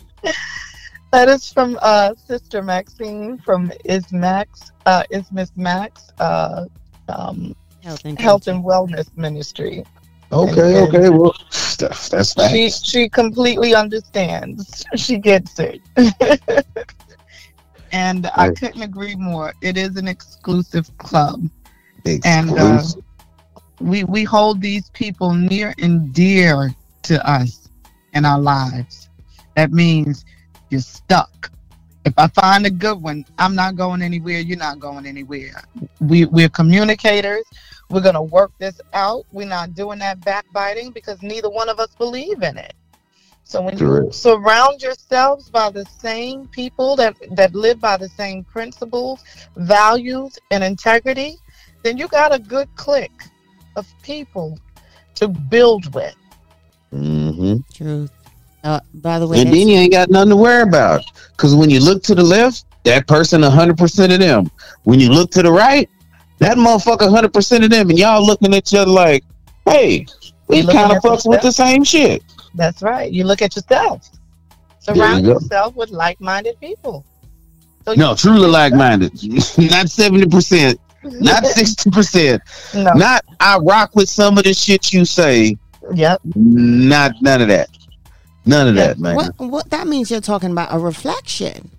That is from uh, Sister Maxine from Is Max, uh, Is Miss Max, uh, um, Health and Health and Wellness Ministry. Okay, And- okay. Well, that's that's She she completely understands. She gets it. And I couldn't agree more. It is an exclusive club. and, uh, Exclusive. We we hold these people near and dear to us in our lives. That means you're stuck. If I find a good one, I'm not going anywhere. You're not going anywhere. We we're communicators. We're gonna work this out. We're not doing that backbiting because neither one of us believe in it. So when you surround yourselves by the same people that that live by the same principles, values, and integrity, then you got a good clique of people to build with. hmm Truth. Uh, by the way, And then you ain't got nothing to worry about. Because when you look to the left, that person 100% of them. When you look to the right, that motherfucker 100% of them. And y'all looking at each other like, hey, we kind of at fucks with the same shit. That's right. You look at yourself. Surround you yourself with like-minded people. So No, truly like minded. not 70%, not 60%. no. Not I rock with some of the shit you say. Yep. Not none of that. None of that, man. what, what that means you're talking about a reflection.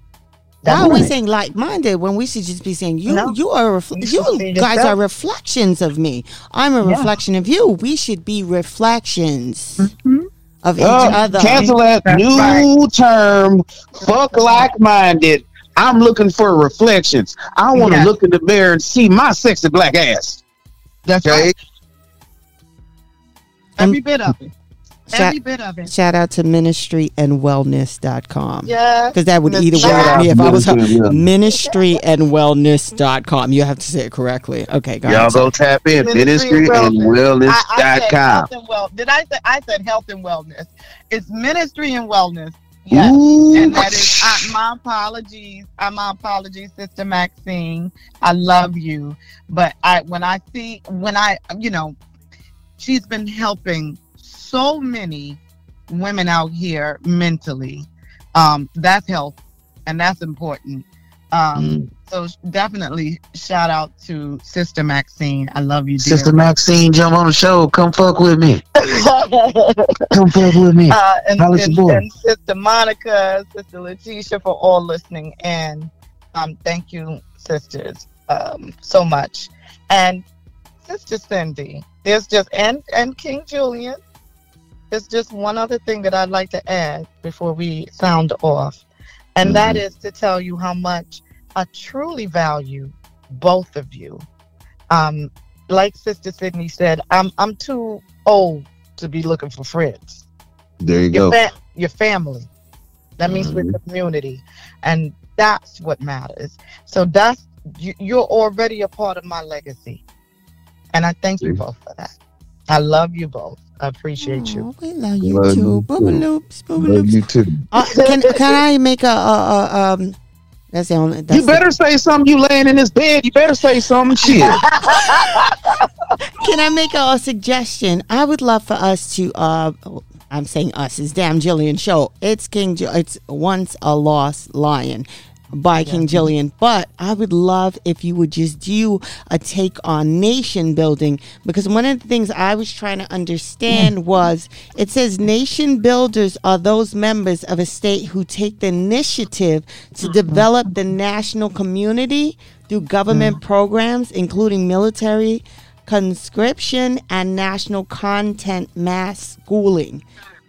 That's Why are we right. saying like-minded when we should just be saying you No. you are a refl- You you guys yourself. are reflections of me. I'm a Yeah. reflection of you. We should be reflections Mhm. of each Oh, other. cancel that That's new right. term. Fuck like minded. I'm looking for reflections. I want to Yes. look in the mirror and see my sexy black ass. That's Okay. right. Every bit of it. Shout, Every bit of it. shout out to ministryandwellness.com. Yeah. Because that would Miss either Shout work out me if I was her. Ministry and Ministryandwellness.com. You have to say it correctly. Okay, go Y'all ahead. go tap in Ministry ministry and and I, I said wellness.com. health and well. Did I say I said health and wellness? It's ministry and wellness. Yes. Ooh. And that is uh, my apologies. Uh, my apologies, Sister Maxine. I love you, but I when I see when I you know, she's been helping so many women out here mentally. Um, that's health, and that's important. Um, Mm. so definitely shout out to Sister Maxine. I love you, dear. Sister Maxine, jump on the show. Come fuck with me. Come fuck with me. uh, and, and, and Sister Monica, Sister Letitia for all listening and um, thank you, sisters, um, so much. And Sister Cindy, there's just and and King Julian. There's just one other thing that I'd like to add before we sound off, and that is to tell you how much I truly value both of you. Um, like Sister Sydney said, I'm I'm too old to be looking for friends There you your, go. fa- your family. That means with the community, and that's what matters. So that's you, you're already a part of my legacy, and I thank you both for that. I love you both. I appreciate you. Oh, we love you Love too. you Booba too. loops, booba Love you too. Uh, can can I make a, a, a um? That's the only. That's You better say something. You laying in this bed. You better say something. Shit. Can I make a, a suggestion? I would love for us to. Uh, I'm saying us. It's Damn Jillian show. It's King. Ju- It's once a lost lion by King Jillian. But I would love if you would just do a take on nation building because one of the things I was trying to understand mm. was it says nation builders are those members of a state who take the initiative to mm-hmm. develop the national community through government mm. programs, including military conscription and national content mass schooling.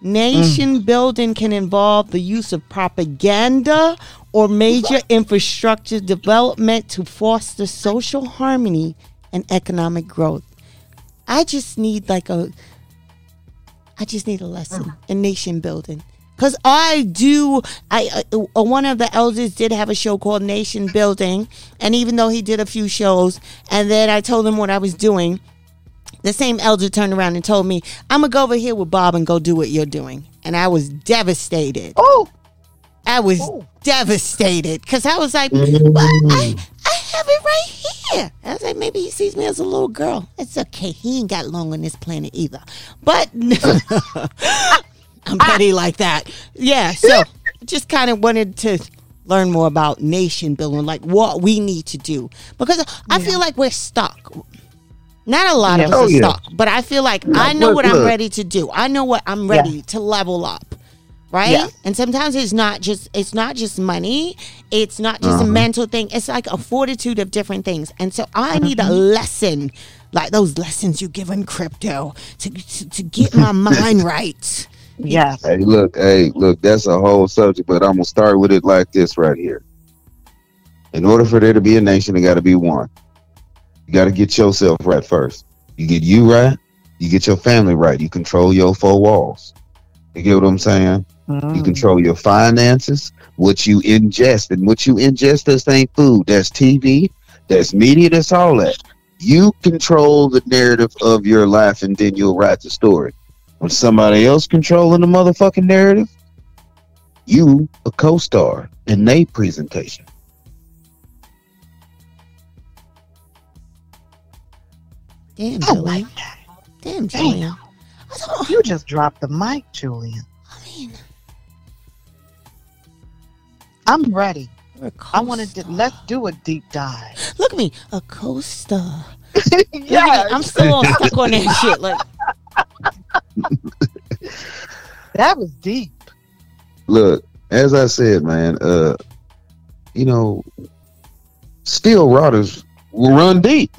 Nation building can involve the use of propaganda or major infrastructure development to foster social harmony and economic growth. I just need like a I just need a lesson in nation building. Cause I do, I uh, one of the elders did have a show called Nation Building, and even though he did a few shows, and then I told him what I was doing, the same elder turned around and told me, "I'm gonna go over here with Bob and go do what you're doing," and I was devastated. Oh, I was Oh. devastated because I was like, "But I, I have it right here. I was like, maybe he sees me as a little girl. It's okay. He ain't got long on this planet either. But I'm ah. petty like that. Yeah. So just kind of wanted to learn more about nation building, like what we need to do. Because I feel like we're stuck. Not a lot of Yeah. us Oh, yeah. stuck, but I feel like I know look, what I'm ready to do. I know what I'm ready to level up right Yeah. and sometimes it's not just it's not just money it's not just a mental thing it's like a fortitude of different things and so i need a lesson like those lessons you give in crypto to to, to get my mind right Yeah. Hey, look, hey, look, that's a whole subject, but I'm gonna start with it like this right here. In order for there to be a nation, it gotta be one. You gotta get yourself right first. You get you right, you get your family right, you control your four walls. You get what I'm saying? You Mm. control your finances, what you ingest, and what you ingest this ain't food. That's TV, that's media, that's all that. You control the narrative of your life, and then you'll write the story. When somebody else controlling the motherfucking narrative, you a co-star in their presentation. Damn I Julian. like that. damn Damn. Julian. I don't You just dropped the mic, Julian. I mean I'm ready. we're wanted to let's do a deep dive. look at me a co-star yeah, i'm still all stuck on that shit like that was deep. Look, as I said, man, uh, you know, steel rotters will run deep.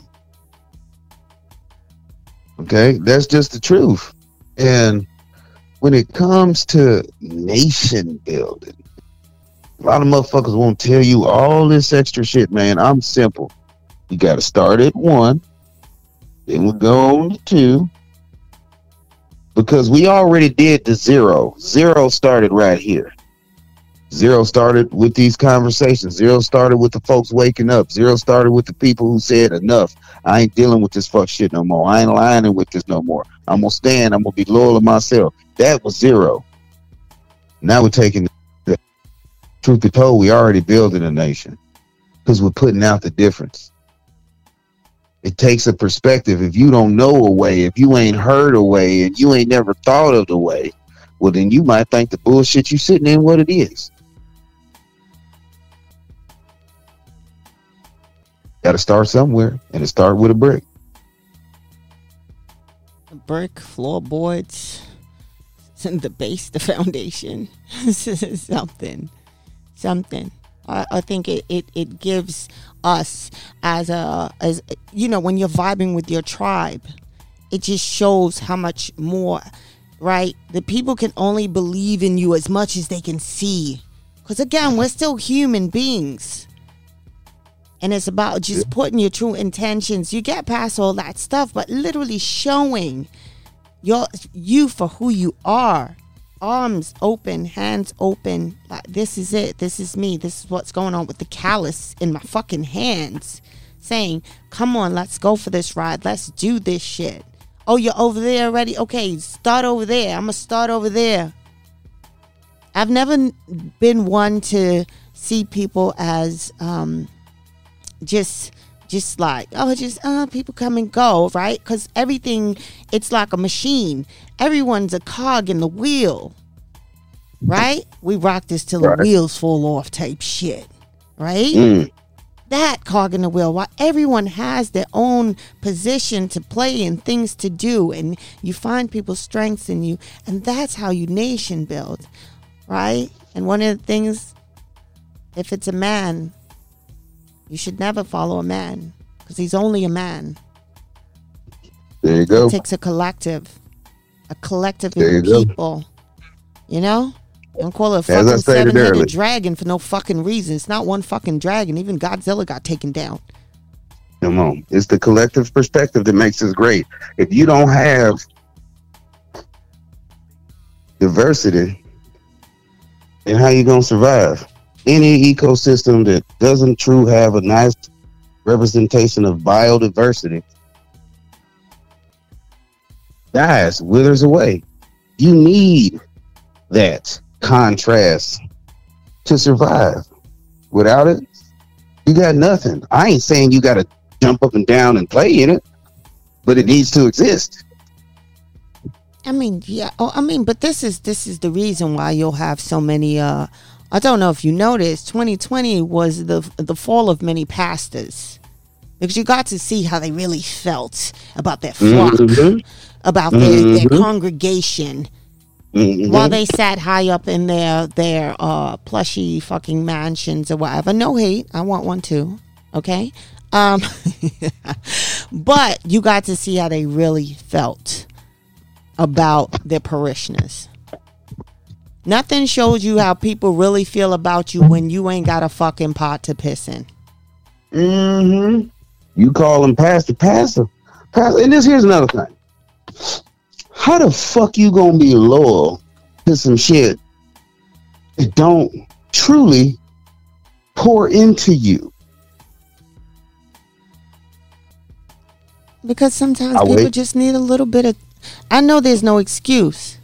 Okay, that's just the truth. And when it comes to nation building, a lot of motherfuckers won't tell you all this extra shit, man. I'm simple. You got to start at one, then we go on to two, because we already did the zero. Zero started right here. Zero started with these conversations. Zero started with the folks waking up. Zero started with the people who said enough. I ain't dealing with this fuck shit no more. I ain't lying with this no more. I'm gonna stand. I'm gonna be loyal to myself. That was zero. Now we're taking the truth be told, we already building a nation because we're putting out the difference. It takes a perspective. If you don't know a way, if you ain't heard a way, and you ain't never thought of the way, well, then you might think the bullshit you sitting in what it is. Got to start somewhere, and it start with a brick. brick floorboards, the base, the foundation, something, something. I, I think it, it, it gives us as a as you know when you're vibing with your tribe, it just shows how much more, right? The people can only believe in you as much as they can see, because again, we're still human beings. And it's about just putting your true intentions. You get past all that stuff, but literally showing your you for who you are. Arms open, hands open. Like this is it. This is me. This is what's going on with the callus in my fucking hands. Saying, "Come on, let's go for this ride. Let's do this shit." Oh, you're over there already? Okay, start over there. I'm gonna start over there. I've never been one to see people as um just just like oh just uh people come and go right? Because everything it's like a machine. Everyone's a cog in the wheel right? We rock this till Right. the wheels fall off type shit right? Mm. that cog in the wheel while everyone has their own position to play and things to do and you find people's strengths in you and that's how you nation build right? And one of the things if it's a man you should never follow a man because he's only a man There you go. it takes a collective a collective There of you go. people you know don't call it a fucking stated seven-headed dragon for no fucking reason it's not one fucking dragon even godzilla got taken down Come on. It's the collective perspective that makes us great. If you don't have diversity, then how you gonna survive? Any ecosystem that doesn't true have a nice representation of biodiversity dies, withers away. You need that contrast to survive. Without it, you got nothing. I ain't saying you got to jump up and down and play in it, but it needs to exist. I mean, yeah. Oh, I mean, but this is this is the reason why you'll have so many. uh I don't know if you noticed. 2020 was the the fall of many pastors because you got to see how they really felt about their flock, Mhm. about their, their Mhm. congregation, Mhm. while they sat high up in their their uh plushy fucking mansions or whatever. No hate, I want one too. Okay, um, but you got to see how they really felt about their parishioners. Nothing shows you how people really feel about you when you ain't got a fucking pot to piss in. Mm-hmm. You call him pastor, pastor, pastor. And this here's another thing. How the fuck you gonna be loyal to some shit that don't truly pour into you? Because sometimes I'll people wait. just need a little bit of. I know there's no excuse,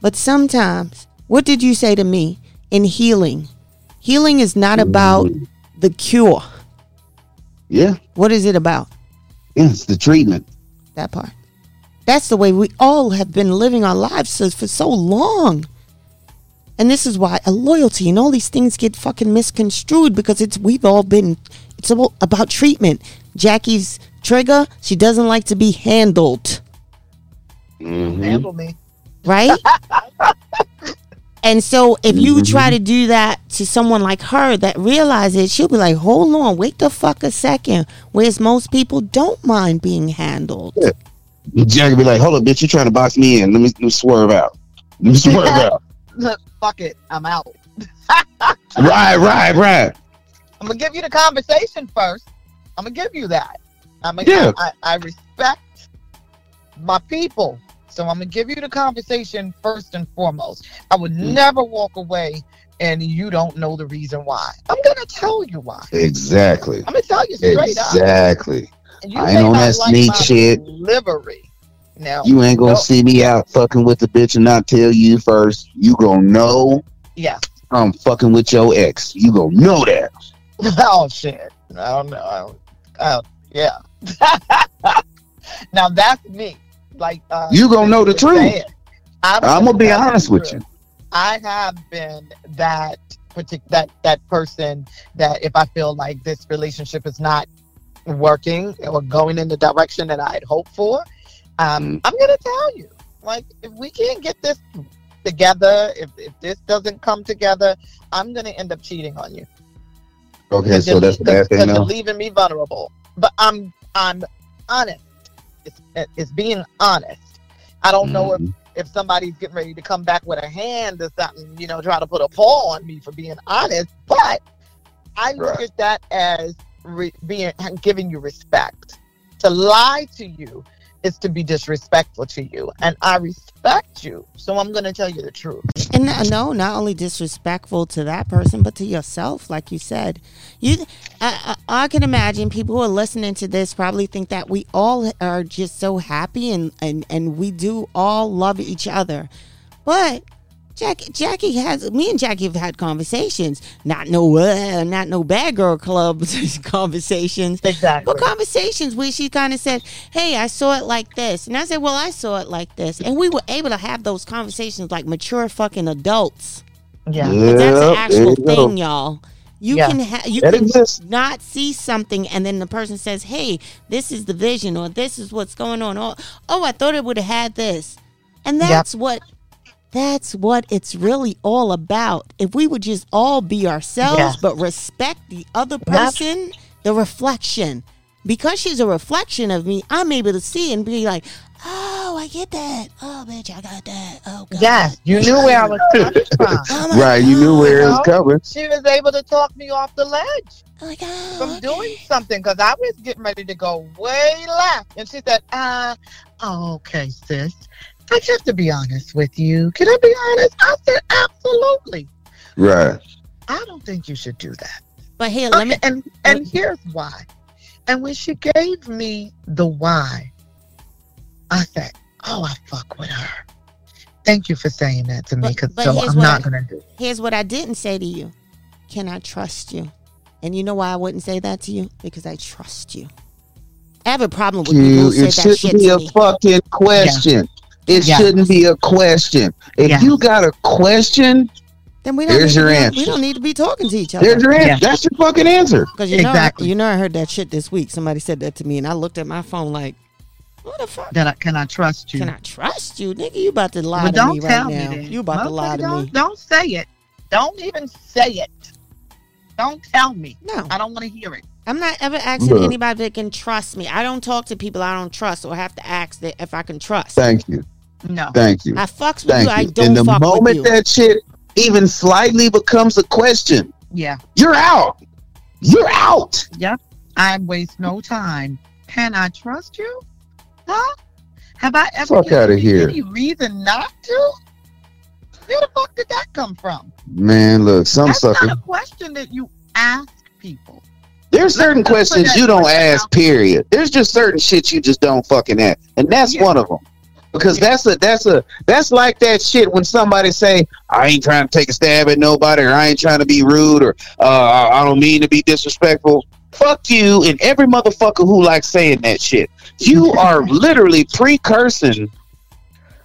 but sometimes, what did you say to me in healing? Healing is not about the cure. Yeah, What is it about? yeah, it's the treatment. That part. That's the way we all have been living our lives for so long. And this is why a loyalty and all these things get fucking misconstrued because it's we've all been it's all about treatment. Jackie's trigger, she doesn't like to be handled, Mhm. Handle me. Right? and so if you mm-hmm. try to do that to someone like her that realizes she'll be like, "Hold on, wait the fuck a second. Whereas most people don't mind being handled. Yeah. Jack be like, "Hold up, bitch! You trying to box me in? Let me, let me swerve out. Let me swerve out." Look, fuck it. I'm out. Right, right, right. I'm gonna give you the conversation first. I'm gonna give you that. I'm gonna, Yeah. I, I respect my people. So I'm gonna give you the conversation first and foremost. I would Mm. never walk away and you don't know the reason why. I'm gonna tell you why. Exactly. I'm gonna tell you straight up. Exactly. I ain't on that like sneak shit. Delivery. Now You ain't gonna No. see me out fucking with the bitch and not tell you first. You gonna know yeah. I'm fucking with your ex. You gonna know that. oh shit. I don't know. I don't, I don't, yeah. now that's me. Like uh, You gonna know the truth. I'm, I'm gonna be honest with you. I have been that particular that that person that if I feel like this relationship is not working or going in the direction that I'd hoped for, um, Mm. I'm gonna tell you. Like if we can't get this together, if, if this doesn't come together, I'm gonna end up cheating on you. Okay, so that's the bad thing because you're now. leaving me vulnerable. But I'm I'm honest. It's, it's being honest. I don't know if Mhm. if somebody's getting ready to come back with a hand or something, you know, try to put a paw on me for being honest. But I look Right. at that as re- being giving you respect. To lie to you is to be disrespectful to you, and I respect you, so I'm going to tell you the truth. And no, not only disrespectful to that person, but to yourself, like you said. You, I, I, I can imagine people who are listening to this probably think that we all are just so happy and and and we do all love each other, but. Jackie, Jackie has me and Jackie have had conversations, not no, uh, not no bad girl club conversations, Exactly. but conversations where she kind of said, "Hey, I saw it like this," and I said, "Well, I saw it like this," and we were able to have those conversations like mature fucking adults. Yeah. But that's an actual you go. thing, y'all. You Yeah. can ha- you That can exists. not see something, and then the person says, "Hey, this is the vision, or this is what's going on." Oh, oh I thought it would have had this, and Yep. that's what. That's what it's really all about. If we would just all be ourselves, Yes. but respect the other Yep. person, the reflection. Because she's a reflection of me, I'm able to see and be like, oh, I get that. Oh, bitch, I got that. Oh, God. Yes, you knew where I was coming from. Oh, my Right, you knew where it was No. coming. She was able to talk me off the ledge. Oh, my God. from doing something because I was getting ready to go way left. And she said, uh, okay, sis. I have to be honest with you. Can I be honest? I said, absolutely. Right. I don't think you should do that. But here, let me. Okay, and and here's why. And when she gave me the why, I said, "Oh, I fuck with her." Thank you for saying that to me, But- because so here's I'm what not I- gonna do. Here's what I didn't say to you. Can I trust you? And you know why I wouldn't say that to you? Because I trust you. I have a problem with people You, who it say that shouldn't shit be a me. fucking question. It Yeah. shouldn't be a question. If Yeah. you got a question, Then we don't There's your be, answer. We don't need to be talking to each other. there's your answer. Yeah. That's your fucking answer. Because you know, Exactly. you know, I heard that shit this week. Somebody said that to me, and I looked at my phone like, "What the fuck? That I, can I trust you? Can I trust you, nigga? You about to lie But to don't me tell right me now? that. You about to lie to don't, me? Don't say it. Don't even say it. Don't tell me. No, I don't want to hear it. I'm not ever asking Look. anybody that can trust me. I don't talk to people I don't trust, or have to ask that if I can trust. Thank you. No. Thank you. I fucks with Thank you. I don't And the fuck with moment you. that shit even slightly becomes a question, Yeah. you're out. You're out. Yeah. I waste no time. Can I trust you? Huh? Have I ever Fuck outta you here. any reason not to? Where the fuck did that come from? Man, look, some That's sucker. not a question that you ask people. There's certain questions you don't ask, period. There's just certain shit you just don't fucking ask. And that's Yeah. one of them. Because that's a that's a that's like that shit when somebody say, I ain't trying to take a stab at nobody or I ain't trying to be rude or uh, I don't mean to be disrespectful. Fuck you and every motherfucker who likes saying that shit. You are literally precursing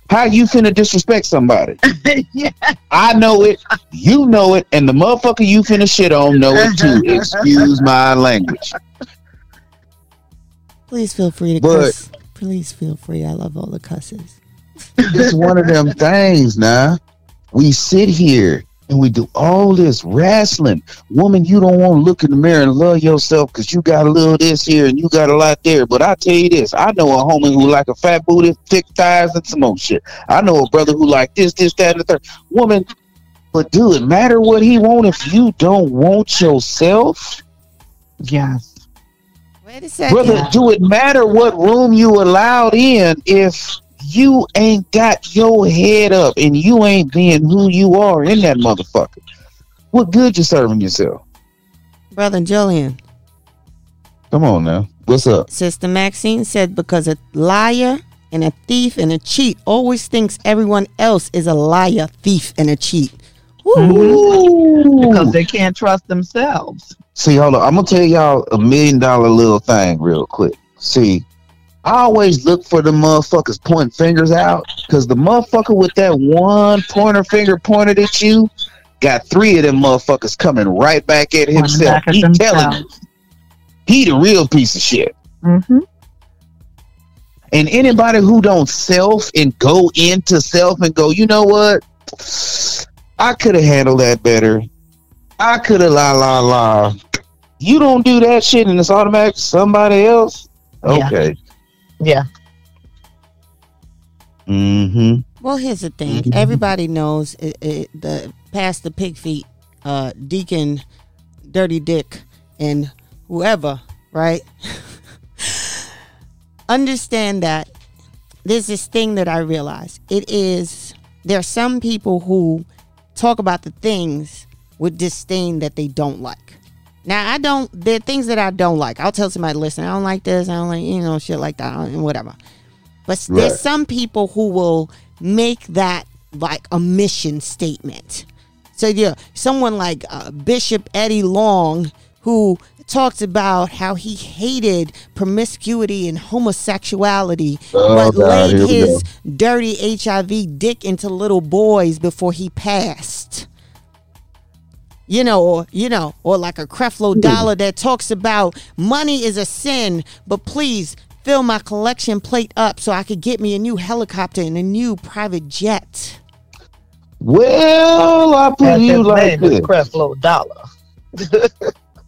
how you finna disrespect somebody. yeah. I know it, you know it, and the motherfucker you finna shit on know it too. Excuse my language. Please feel free to But- cuss. Please feel free. I love all the cusses. It's one of them things now. We sit here and we do all this wrestling. Woman, you don't want to look in the mirror and love yourself because you got a little this here and you got a lot there. But I tell you this, I know a homie who like a fat booty, thick thighs, and some more shit. I know a brother who like this, this, that, and the third. Woman, but do it matter what he want if you don't want yourself? Yes. Wait a second. Brother, do it matter what room you allowed in if you ain't got your head up and you ain't being who you are in that motherfucker, what good you serving yourself? Brother Julian, Come on now. What's up? Sister Maxine said because a liar and a thief and a cheat always thinks everyone else is a liar, thief, and a cheat. Woo. because they can't trust themselves. See, hold on. I'm gonna tell y'all a million dollar little thing real quick. See, I always look for the motherfuckers pointing fingers out because the motherfucker with that one pointer finger pointed at you got three of them motherfuckers coming right back at himself. back at He telling you, he the real piece of shit. Mm-hmm. And anybody who don't self and go into self and go, you know what? I could have handled that better. I could have la la la. You don't do that shit and it's automatic somebody else. Yeah. Okay. Yeah. Mm-hmm. Well, here's the thing. Mhm. Everybody knows it, it, the past the pig feet, uh, Deacon, Dirty Dick, and whoever, right? Understand that there's this thing that I realize. It is there are some people who talk about the things with disdain that they don't like. Now I don't. There are things that I don't like. I'll tell somebody, listen, I don't like this. I don't like you know shit like that. Whatever. But s- there's some people who will make that like a mission statement. So yeah, someone like uh, Bishop Eddie Long, who talks about how he hated promiscuity and homosexuality, Oh, but God, laid his dirty HIV dick into little boys before he passed. You know, or you know, or like a Creflo Dollar that talks about money is a sin, but please fill my collection plate up so I could get me a new helicopter and a new private jet. Well, I put And you like name is this. Creflo Dollar.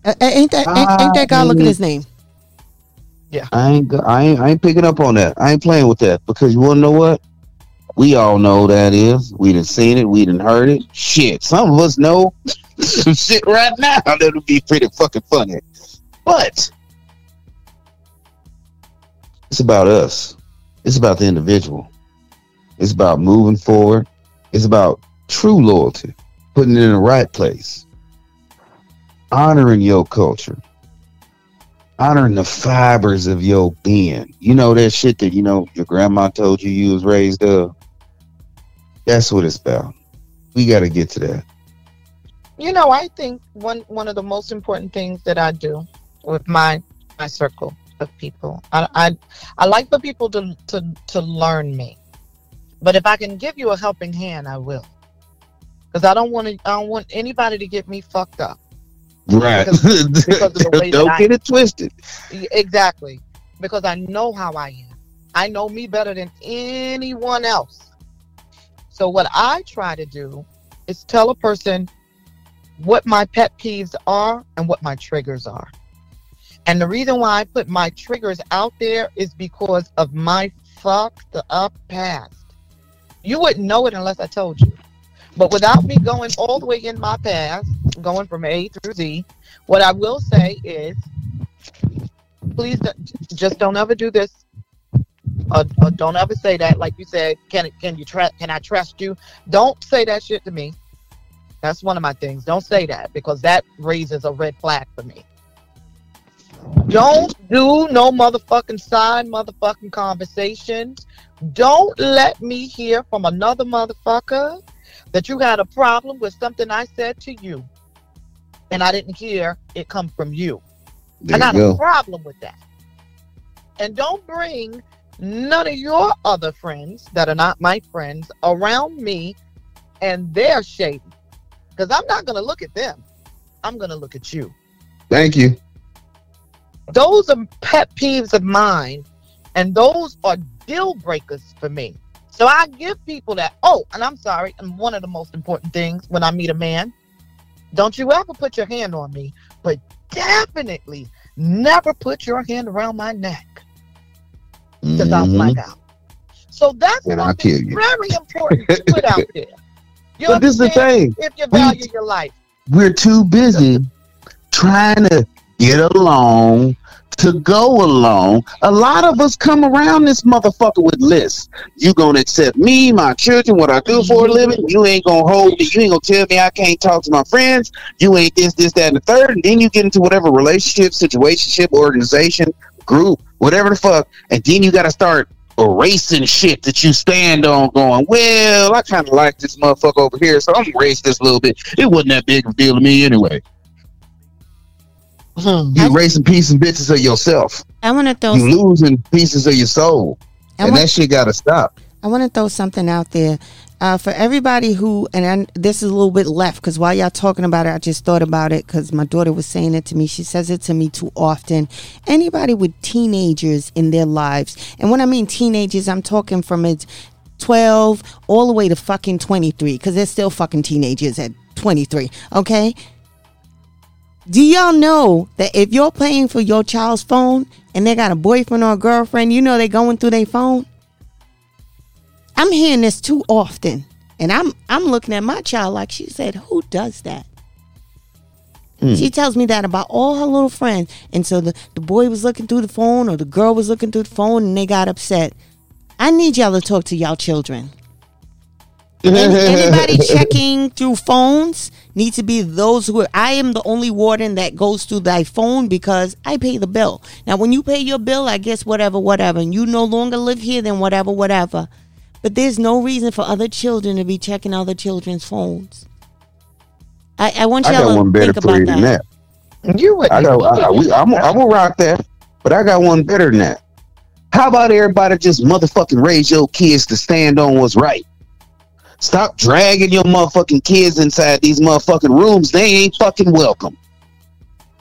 Uh, ain't that ain't, ain't that guy look at his name? I ain't, I ain't, I ain't picking up on that. I ain't playing with that because you want to know what? We all know that is. We done seen it. We done heard it. Shit, some of us know some shit right now that would be pretty fucking funny. But it's about us. It's about the individual. It's about moving forward. It's about true loyalty, putting it in the right place, honoring your culture, honoring the fibers of your being. You know that shit that you know your grandma told you you was raised up. That's what it's about. We got to get to that. You know, I think one one of the most important things that I do with my my circle of people, I I, I like for people to, to to learn me, but if I can give you a helping hand, I will, because I don't want to. I don't want anybody to get me fucked up. Right. Because- because of the way Don't I- get it twisted. Exactly, because I know how I am. I know me better than anyone else. So what I try to do is tell a person what my pet peeves are and what my triggers are. And the reason why I put my triggers out there is because of my fucked up past. You wouldn't know it unless I told you. But without me going all the way in my past, going from A through Z, what I will say is please just don't ever do this. Or, or don't ever say that. Like you said, can can you trust? Can I trust you? Don't say that shit to me. That's one of my things. Don't say that because that raises a red flag for me. Don't do no motherfucking side motherfucking conversations. Don't let me hear from another motherfucker that you had a problem with something I said to you, and I didn't hear it come from you. There I got you a problem with that. And don't bring none of your other friends that are not my friends around me and they're shady. Because I'm not going to look at them. I'm going to look at you. Thank you. Those are pet peeves of mine, and those are deal breakers for me. So I give people that. Oh, and I'm sorry. And one of the most important things when I meet a man, don't you ever put your hand on me, but definitely never put your hand around my neck because I'll Mhm. black out. So that's And something you. very important to put out there. You But this is the thing. If you We- value your life, We're too busy trying to get along, to go along. A lot of us come around this motherfucker with lists. You gonna accept me, my children, what I do for a living. You ain't gonna hold me. You ain't gonna tell me I can't talk to my friends. You ain't this, this, that, and the third. And then you get into whatever relationship, situationship, organization, group, whatever the fuck. And then you gotta start erasing shit that you stand on going, well, I kind of like this motherfucker over here, so I'm gonna erase this a little bit. It wasn't that big of a deal to me anyway. Hmm. You erasing pieces and bitches of yourself. I want to throw. You losing pieces of your soul. I and want- that shit gotta stop. I want to throw something out there uh, for everybody who, and I, this is a little bit left because while y'all talking about it, I just thought about it because my daughter was saying it to me. She says it to me too often. Anybody with teenagers in their lives, and when I mean teenagers, I'm talking from its 12 all the way to fucking 23 because they're still fucking teenagers at 23. Okay. Do y'all know that if you're paying for your child's phone and they got a boyfriend or a girlfriend, you know they going through their phone? I'm hearing this too often. And I'm I'm looking at my child like she said, who does that? Hmm. She tells me that about all her little friends. And so the, the boy was looking through the phone or the girl was looking through the phone and they got upset. I need y'all to talk to y'all children. Any- anybody checking through phones need to be those who are, I am the only warden that goes through thy phone because I pay the bill. Now, when you pay your bill, I guess whatever, whatever, and you no longer live here, then whatever, whatever. But there's no reason for other children to be checking other children's phones. I, I want I y'all got to one better think for about you that. than that. You would. I got. I, we, I'm. I'm gonna rock that, but I got one better than that. How about everybody just motherfucking raise your kids to stand on what's right? Stop dragging your motherfucking kids inside these motherfucking rooms. They ain't fucking welcome.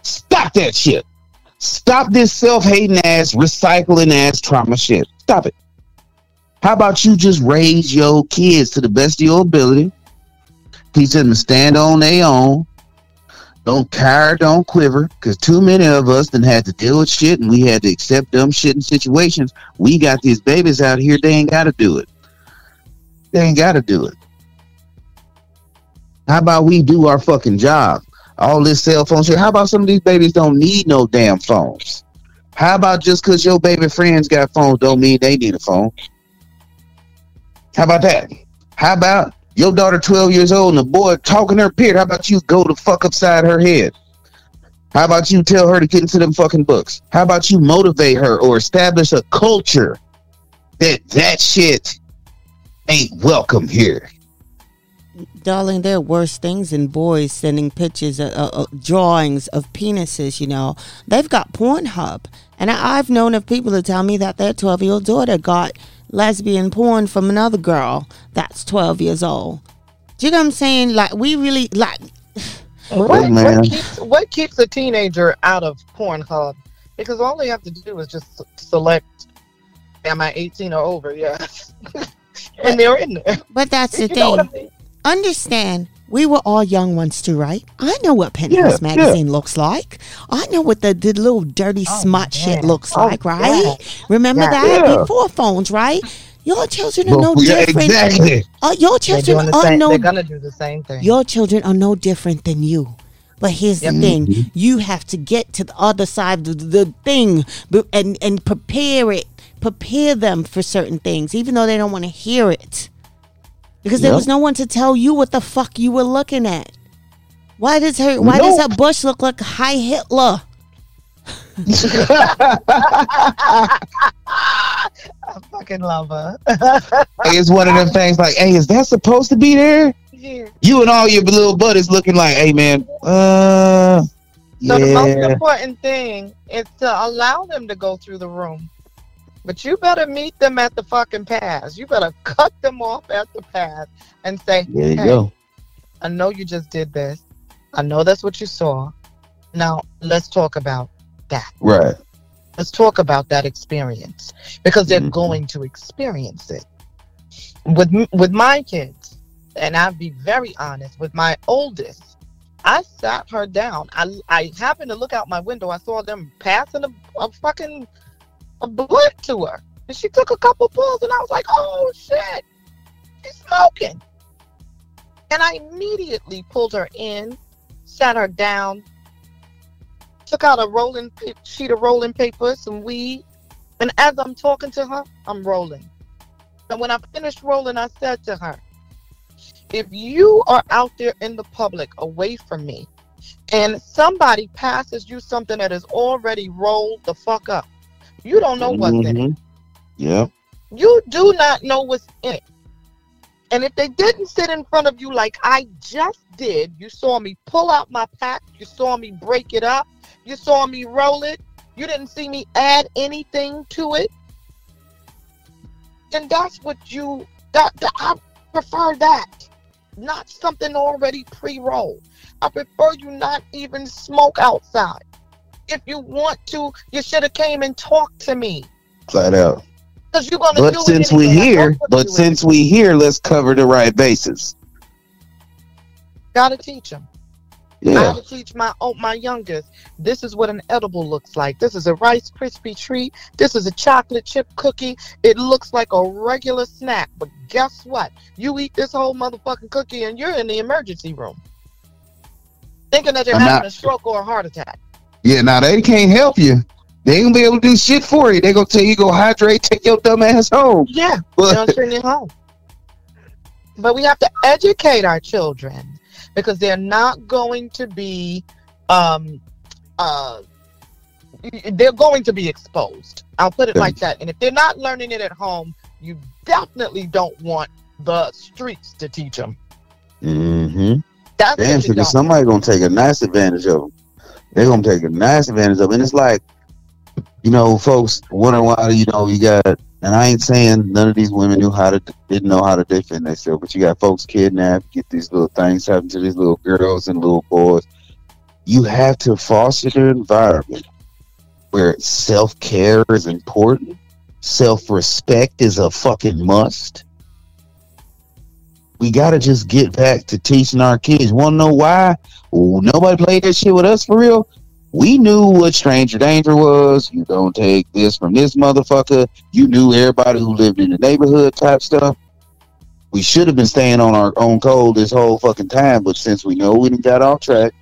Stop that shit. Stop this self-hating ass, recycling ass trauma shit. Stop it. How about you just raise your kids to the best of your ability? Teach them to stand on their own. Don't cower, don't quiver, because too many of us then had to deal with shit and we had to accept dumb shit in situations. We got these babies out here, they ain't got to do it. They ain't got to do it. How about we do our fucking job? All this cell phone shit. How about some of these babies don't need no damn phones? How about just because your baby friends got phones don't mean they need a phone? How about that? How about your daughter 12 years old and the boy talking to her peer? How about you go the fuck upside her head? How about you tell her to get into them fucking books? How about you motivate her or establish a culture that that shit ain't welcome here? Darling, there are worse things than boys sending pictures, uh, uh, uh, drawings of penises. You know, they've got Pornhub, and I, I've known of people to tell me that their twelve-year-old daughter got lesbian porn from another girl that's twelve years old. Do you know what I'm saying? Like, we really like. What, what keeps what keeps a teenager out of Pornhub? Because all they have to do is just select, "Am I 18 or over?" Yes, and they're in there. But that's the You know what I thing. mean? Understand? We were all young once too, right? I know what Penthouse Yeah, magazine looks like. I know what the, the little dirty Oh, smut shit looks Oh, like, right? yeah. Remember Yeah. that Yeah. before phones, right? Your children are no Well, yeah, different. exactly. Uh, your children the are same. no They're gonna do the same thing. your children are no different than you. But here's Yep. the thing: you have to get to the other side of the, the thing and and prepare it, prepare them for certain things, even though they don't want to hear it, because there was no one to tell you what the fuck you were looking at. Why does her Why does her bush look like Heil Hitler? I fucking love her. it's one of them things like, hey, is that supposed to be there? yeah. You and all your little buddies looking like, hey, man, uh, So the most important thing is to allow them to go through the room. But you better meet them at the fucking pass. You better cut them off at the pass and say, There you Hey. go. I know you just did this. I know that's what you saw. Now let's talk about that. Right. Let's talk about that experience because they're Mhm. going to experience it. With with my kids, and I'll be very honest, with my oldest, I sat her down. I I happened to look out my window. I saw them passing a, a fucking a blunt to her, and she took a couple pulls, and I was like, "Oh shit, she's smoking." And I immediately pulled her in, sat her down, took out a rolling sheet of rolling paper, some weed, and as I'm talking to her, I'm rolling. And when I finished rolling, I said to her, if you are out there in the public away from me and somebody passes you something that is already rolled the fuck up, you don't know what's in it. Mhm. Yep. You do not know what's in it. And if they didn't sit in front of you like I just did, you saw me pull out my pack, you saw me break it up, you saw me roll it, you didn't see me add anything to it, then that's what you that, that I prefer that. Not something already pre-rolled. I prefer you not even smoke outside. If you want to, you should have came and talked to me. Flat out. Because you're gonna But since we here, but since we here, let's cover the right bases. gotta teach them. I Yeah. have to teach my oh, my youngest. This is what an edible looks like. This is a Rice Krispie treat. This is a chocolate chip cookie. It looks like a regular snack, but guess what? You eat this whole motherfucking cookie and you're in the emergency room, thinking that you're I'm having not- a stroke or a heart attack. Yeah. Now they can't help you. They ain't gonna be able to do shit for you. They gonna tell you go hydrate, take your dumb ass home. Yeah, But- they'll send you home. But we have to educate our children because they're not going to be um uh they're going to be exposed. I'll put it like that. And if they're not learning it at home, you definitely don't want the streets to teach them. Mm-hmm. That's Damn, because somebody gonna take a nice advantage of them. They're gonna take a nice advantage of, 'em. and it's like, you know, folks wonder why you know you got. And I ain't saying none of these women knew how to didn't know how to defend themselves, but you got folks kidnapped, get these little things happen to these little girls and little boys. You have to foster an environment where self care is important, self respect is a fucking must we gotta just get back to teaching our kids. Wanna know why? Nobody played that shit with us for real. We knew what stranger danger was. You don't take this from this motherfucker. You knew everybody who lived in the neighborhood type stuff. We should have been staying on our own code this whole fucking time, but since we know we didn't got off track,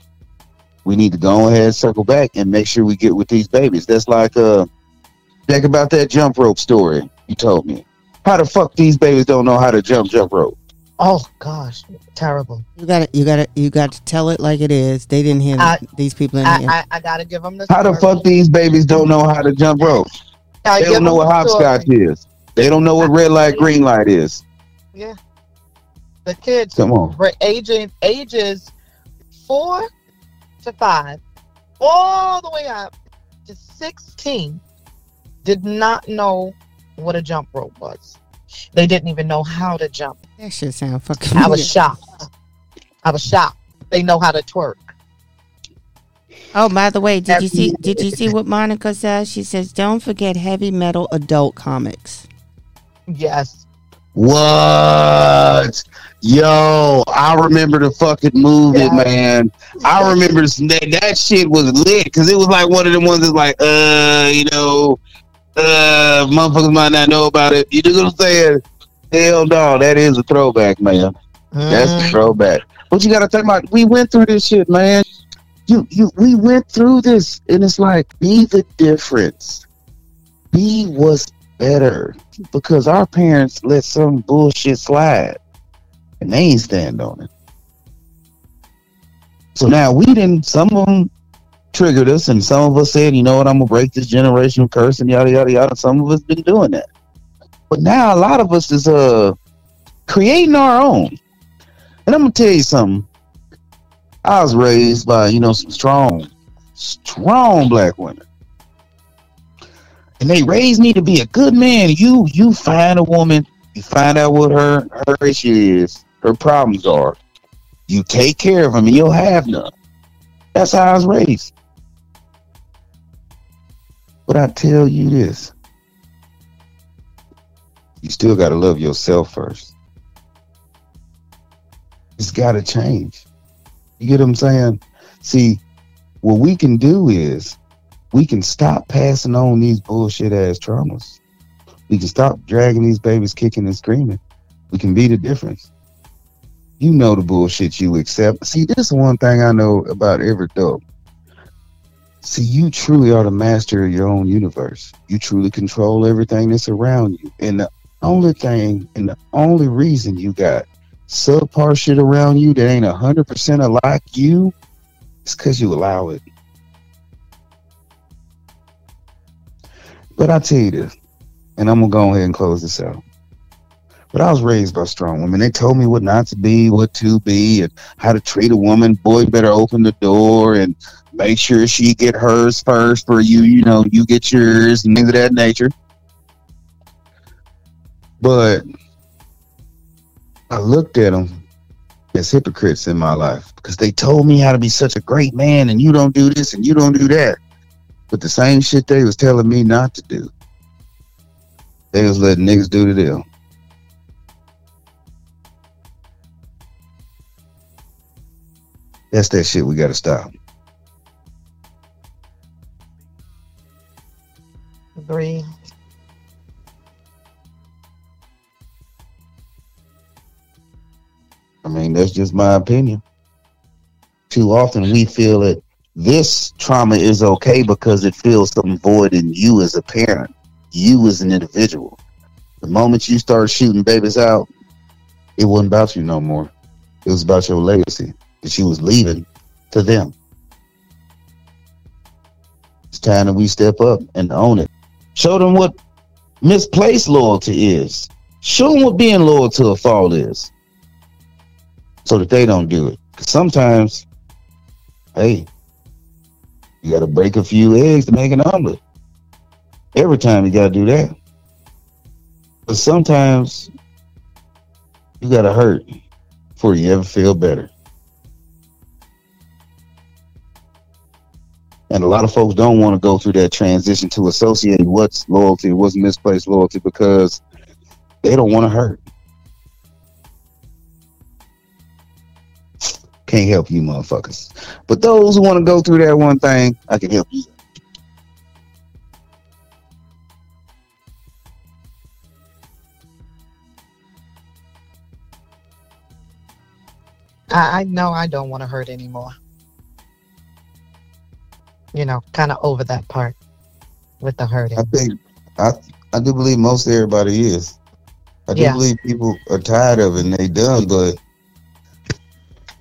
we need to go ahead and circle back and make sure we get with these babies. That's like uh think about that jump rope story you told me. How the fuck these babies don't know how to jump jump rope? Oh gosh, terrible. You got to you got to you got to tell it like it is. They didn't hear I- these people in I, here. I, I gotta give them the How the fuck these babies don't know how to jump rope? I They don't know what the story. hopscotch is. They don't know what red light, green light is. Yeah. The kids Come on. were aging ages four to five, all the way up to sixteen, did not know what a jump rope was. They didn't even know how to jump. that shit sound fucking. I was shocked. I was shocked. They know how to twerk. Oh, by the way, did you see? Did you see what Monica says? She says, "Don't forget heavy metal adult comics." Yes. What? Yo, I remember the fucking movie, Yeah. man. I remember that, that shit was lit because it was like one of the ones that's like, uh, you know, uh, motherfuckers might not know about it. You just gonna say it. Hell no, that is a throwback, man. That's the Mhm. throwback. But you gotta think about we went through this shit, man. You you we went through this and it's like be the difference. Be what's better. Because our parents let some bullshit slide and they ain't stand on it. So now we didn't some of them triggered us and some of us said, you know what, I'm gonna break this generational curse and yada yada yada. Some of us been doing that. But now a lot of us is uh creating our own. And I'm gonna tell you something. I was raised by, you know, some strong, strong black women. And they raised me to be a good man. You you find a woman, you find out what her her issue is, her problems are. You take care of them and you'll have none. That's how I was raised. But I tell you this. You still gotta love yourself first. It's gotta change. You get what I'm saying? See, what we can do is we can stop passing on these bullshit ass traumas. We can stop dragging these babies kicking and screaming. We can be the difference. You know the bullshit you accept. See, this is one thing I know about every adult. See, you truly are the master of your own universe. You truly control everything that's around you. And the only thing and the only reason you got subpar shit around you that ain't 100% alike you is because you allow it. But I tell you this, and I'm going to go ahead and close this out. But I was raised by strong women. They told me what not to be, what to be, and how to treat a woman. Boy, better open the door and make sure she get hers first for you. You know, you get yours and things of that nature. But I looked at them as hypocrites in my life because they told me how to be such a great man, and you don't do this and you don't do that. But the same shit they was telling me not to do, they was letting niggas do to them. That's that shit we gotta stop. Agree. I mean, that's just my opinion. Too often we feel that this trauma is okay because it fills some void in you as a parent, you as an individual. The moment you start shooting babies out, it wasn't about you no more. It was about your legacy that you was leaving to them. It's time that we step up and own it. Show them what misplaced loyalty is. Show them what being loyal to a fault is. So that they don't do it. sometimes, hey, you got to break a few eggs to make an omelet. Every time you got to do that. But sometimes you got to hurt before you ever feel better. And a lot of folks don't want to go through that transition to associate what's loyalty, what's misplaced loyalty, because they don't want to hurt. Can't help you, motherfuckers. But those who want to go through that one thing, I can help you. I, know I don't want to hurt anymore. You know, kind of over that part with the hurting. I think I I do believe most everybody is. I do Yeah. believe people are tired of it and they done, but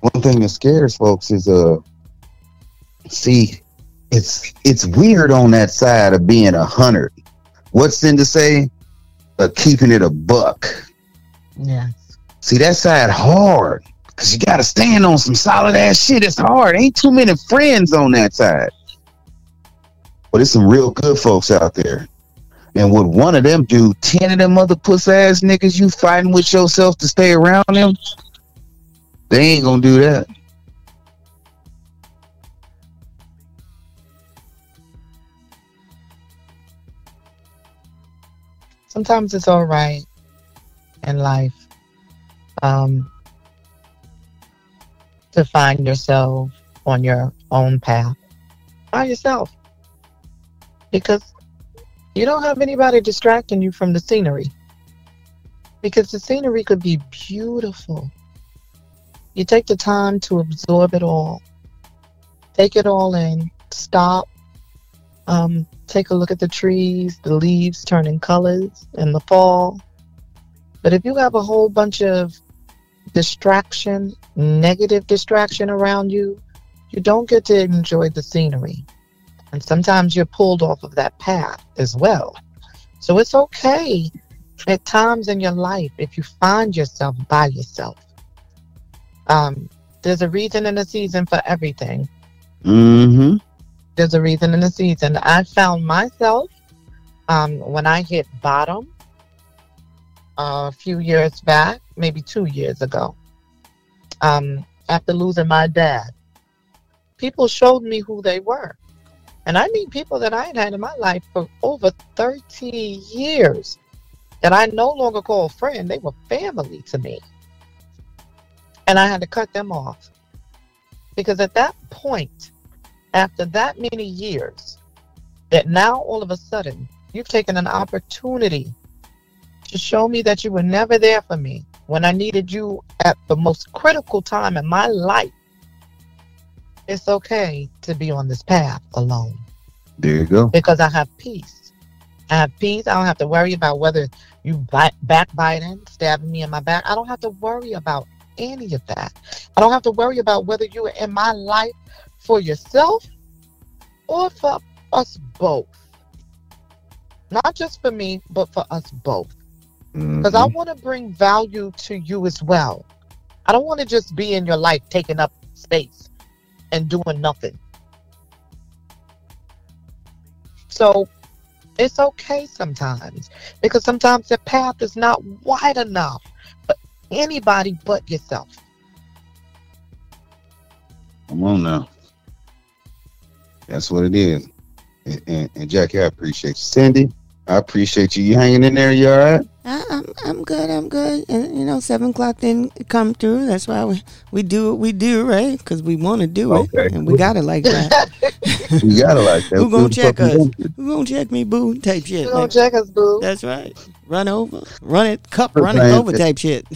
one thing that scares folks is uh see it's it's weird on that side of being a hundred. What's in to say? Uh, keeping it a buck. Yeah. See that side hard. Cause you gotta stand on some solid ass shit. It's hard. Ain't too many friends on that side. But it's some real good folks out there. And what one of them do, ten of them other puss ass niggas you fighting with yourself to stay around them, they ain't gonna do that. Sometimes it's all right in life um, to find yourself on your own path by yourself because you don't have anybody distracting you from the scenery because the scenery could be beautiful. You take the time to absorb it all, take it all in, stop, um, take a look at the trees, the leaves turning colors in the fall. But if you have a whole bunch of distraction, negative distraction around you, you don't get to enjoy the scenery. And sometimes you're pulled off of that path as well. So it's okay at times in your life if you find yourself by yourself. Um, there's a reason and a season for everything. Mm-hmm. There's a reason and a season. I found myself um, when I hit bottom a few years back, maybe two years ago, um, after losing my dad. People showed me who they were. And I mean people that I had had in my life for over 30 years that I no longer call friend. They were family to me. And I had to cut them off. Because at that point, after that many years, that now all of a sudden you've taken an opportunity to show me that you were never there for me when I needed you at the most critical time in my life. It's okay to be on this path alone There you go. because I have peace. I have peace. I don't have to worry about whether you back, backbiting, stabbing me in my back. I don't have to worry about any of that. I don't have to worry about whether you are in my life for yourself or for us both. Not just for me, but for us both. Because I Mhm. want to bring value to you as well. I don't want to just be in your life taking up space and doing nothing. So it's okay sometimes because sometimes the path is not wide enough for anybody but yourself. Come on now. That's what it is. And, and, and Jackie, I appreciate you. Cindy, I appreciate you. You hanging in there? You all right? I, I'm I'm good. I'm good. And you know, seven o'clock didn't come through. That's why we, we do what we do, right? Because we want to do it, and we got it like that. we got it like that. Who gonna What check us? doing? Who gonna check me, boo? Type shit. You know, like- check us, boo. That's right. Run over, run it, cup, But run it over, type shit.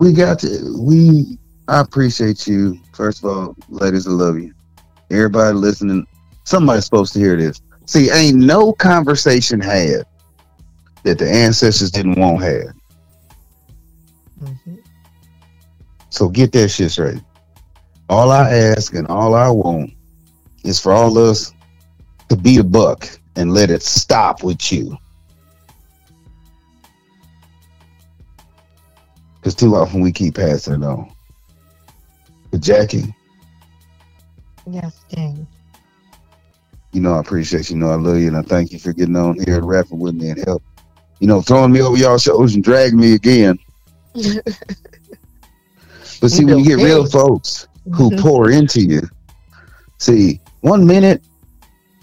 We got to. We. I appreciate you. First of all, ladies, I love you. Everybody listening, somebody's supposed to hear this. See, ain't no conversation had that the ancestors didn't want had. Mhm. So get that shit straight. All I ask and all I want is for all of us to beat a buck and let it stop with you. Because too often we keep passing it on. But Jackie, Yes, King. You know I appreciate you. You know I love you, and I thank you for getting on here and rapping with me and help. You know, throwing me over y'all shoulders and dragging me again. But see, when you get real folks who Mhm. pour into you, see, one minute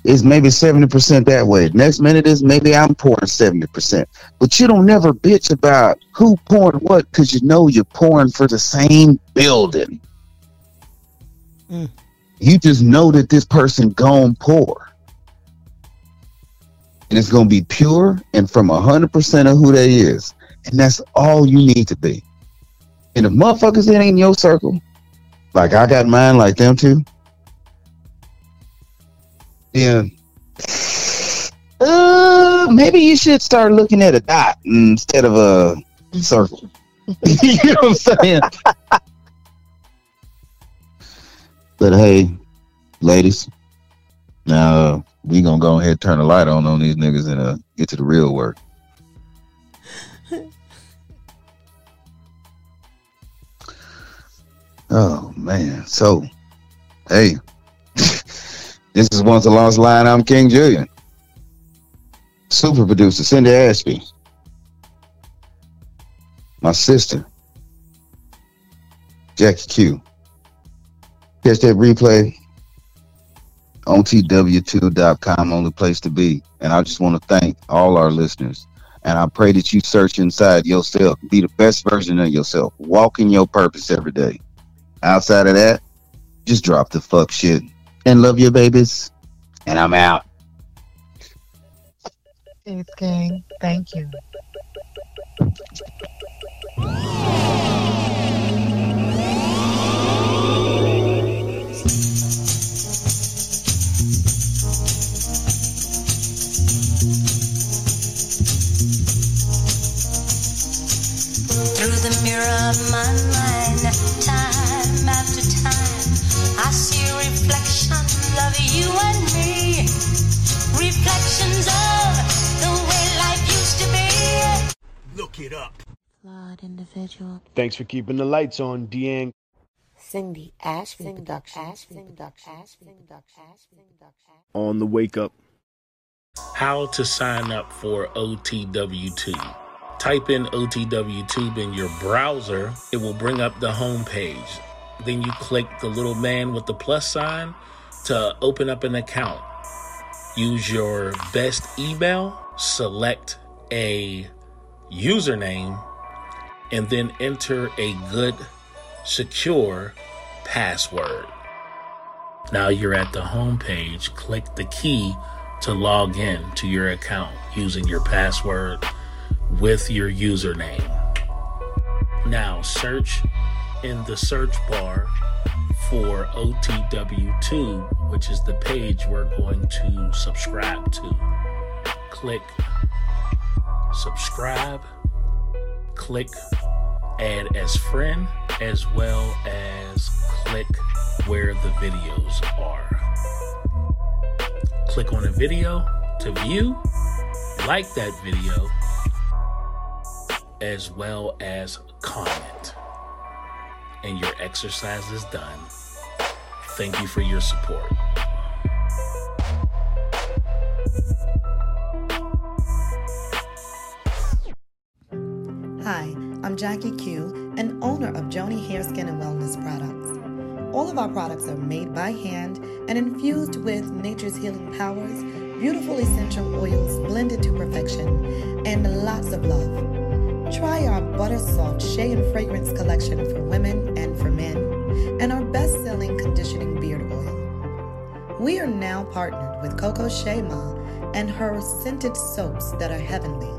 is maybe 70% that way. Next minute is maybe I'm pouring 70%. But you don't never bitch about who pouring what because you know you're pouring for the same building. Mm. You just know that this person gone pour. And it's gonna be pure and from 100% of who they is. And that's all you need to be. And if motherfuckers that ain't in your circle, like I got mine like them too, then uh, maybe you should start looking at a dot instead of a circle. you know what I'm saying? But hey, ladies, now we gonna go ahead and turn the light on on these niggas and uh, get to the real work. Oh man. So hey. this is once a lost line. I'm King Julian. Super producer Cindy Ashby. My sister. Jackie Q. Catch that replay on TW2.com, only place to be. And I just want to thank all our listeners. And I pray that you search inside yourself, be the best version of yourself, walk in your purpose every day. Outside of that, just drop the fuck shit and love your babies. And I'm out. Peace, King. Thank you. Thanks for keeping the lights on, Deang. Cindy Ashby Production. On the wake up. How to sign up for OTWTube. Type in OTWTube in your browser, it will bring up the home page. Then you click the little man with the plus sign to open up an account. Use your best email, select a username, and then enter a good, secure password. Now you're at the home page. Click the key to log in to your account using your password with your username. Now search in the search bar for OTW2, which is the page we're going to subscribe to. Click subscribe, click add as friend, as well as click where the videos are. Click on a video to view, like that video, as well as comment. And your exercise is done. Thank you for your support. Hi, I'm Jackie Q, an owner of Joni Hair, Skin, and Wellness products. All of our products are made by hand and infused with nature's healing powers, beautiful essential oils blended to perfection, and lots of love. Try our Butter Soft Shea and Fragrance collection for women and for men, and our best selling conditioning beard oil. We are now partnered with Coco Shema and her scented soaps that are heavenly.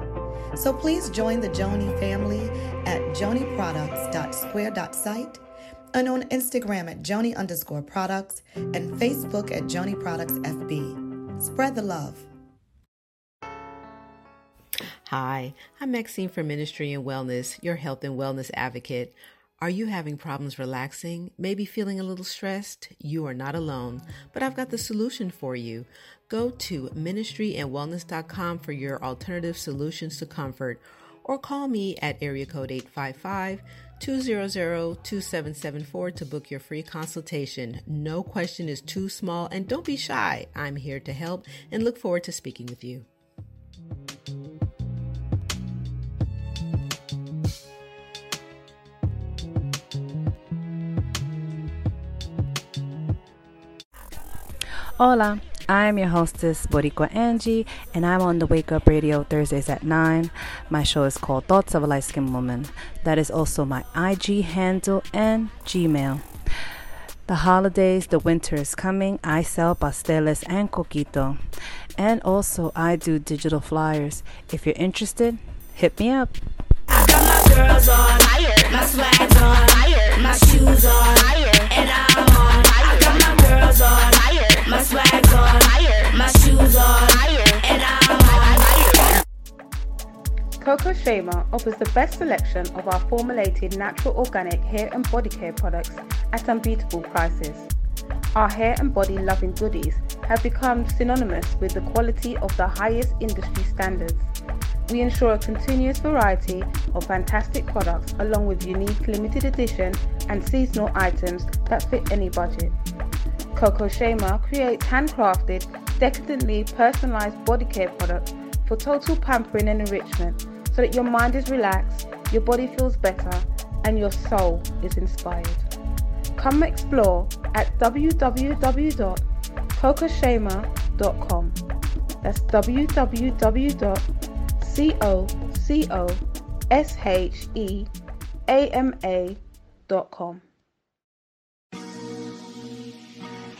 So please join the Joni family at joniproducts.square.site and on Instagram at Joni underscore products and Facebook at Joni Products FB. Spread the love. Hi, I'm Maxine from Ministry and Wellness, your health and wellness advocate. Are you having problems relaxing? Maybe feeling a little stressed? You are not alone, but I've got the solution for you. Go to ministryandwellness.com for your alternative solutions to comfort or call me at area code 855 200 2774 to book your free consultation. No question is too small and don't be shy. I'm here to help and look forward to speaking with you. Hola, I'm your hostess, Boricua Angie, and I'm on the Wake Up Radio Thursdays at 9. My show is called Thoughts of a Light Skinned Woman. That is also my IG handle and Gmail. The holidays, the winter is coming. I sell pasteles and coquito. And also, I do digital flyers. If you're interested, hit me up. girls on, my swag's on, my shoes on, and I'm on. I got my girls my on, my. Coco Shema offers the best selection of our formulated natural organic hair and body care products at unbeatable prices. Our hair and body loving goodies have become synonymous with the quality of the highest industry standards. We ensure a continuous variety of fantastic products along with unique limited edition and seasonal items that fit any budget. Coco Shema creates handcrafted, decadently personalized body care products for total pampering and enrichment so that your mind is relaxed, your body feels better, and your soul is inspired. Come explore at www.cocoshema.com. That's www.cocoshema.com.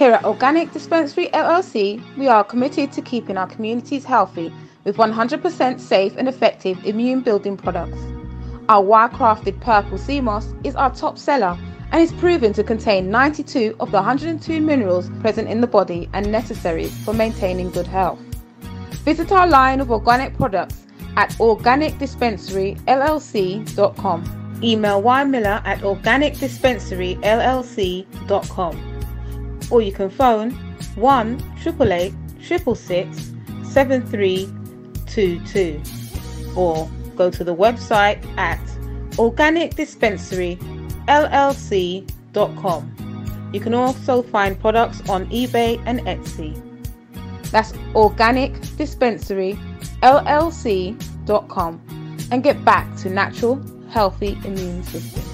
Here at Organic Dispensary LLC, we are committed to keeping our communities healthy with 100% safe and effective immune building products. Our wild crafted purple sea moss is our top seller and is proven to contain 92 of the 102 minerals present in the body and necessary for maintaining good health. Visit our line of organic products at organicdispensaryllc.com. Email ymiller at organicdispensaryllc.com or you can phone 1 888 666 7322 or go to the website at organicdispensaryllc.com. You can also find products on eBay and Etsy. That's organicdispensaryllc.com and get back to natural, healthy immune system.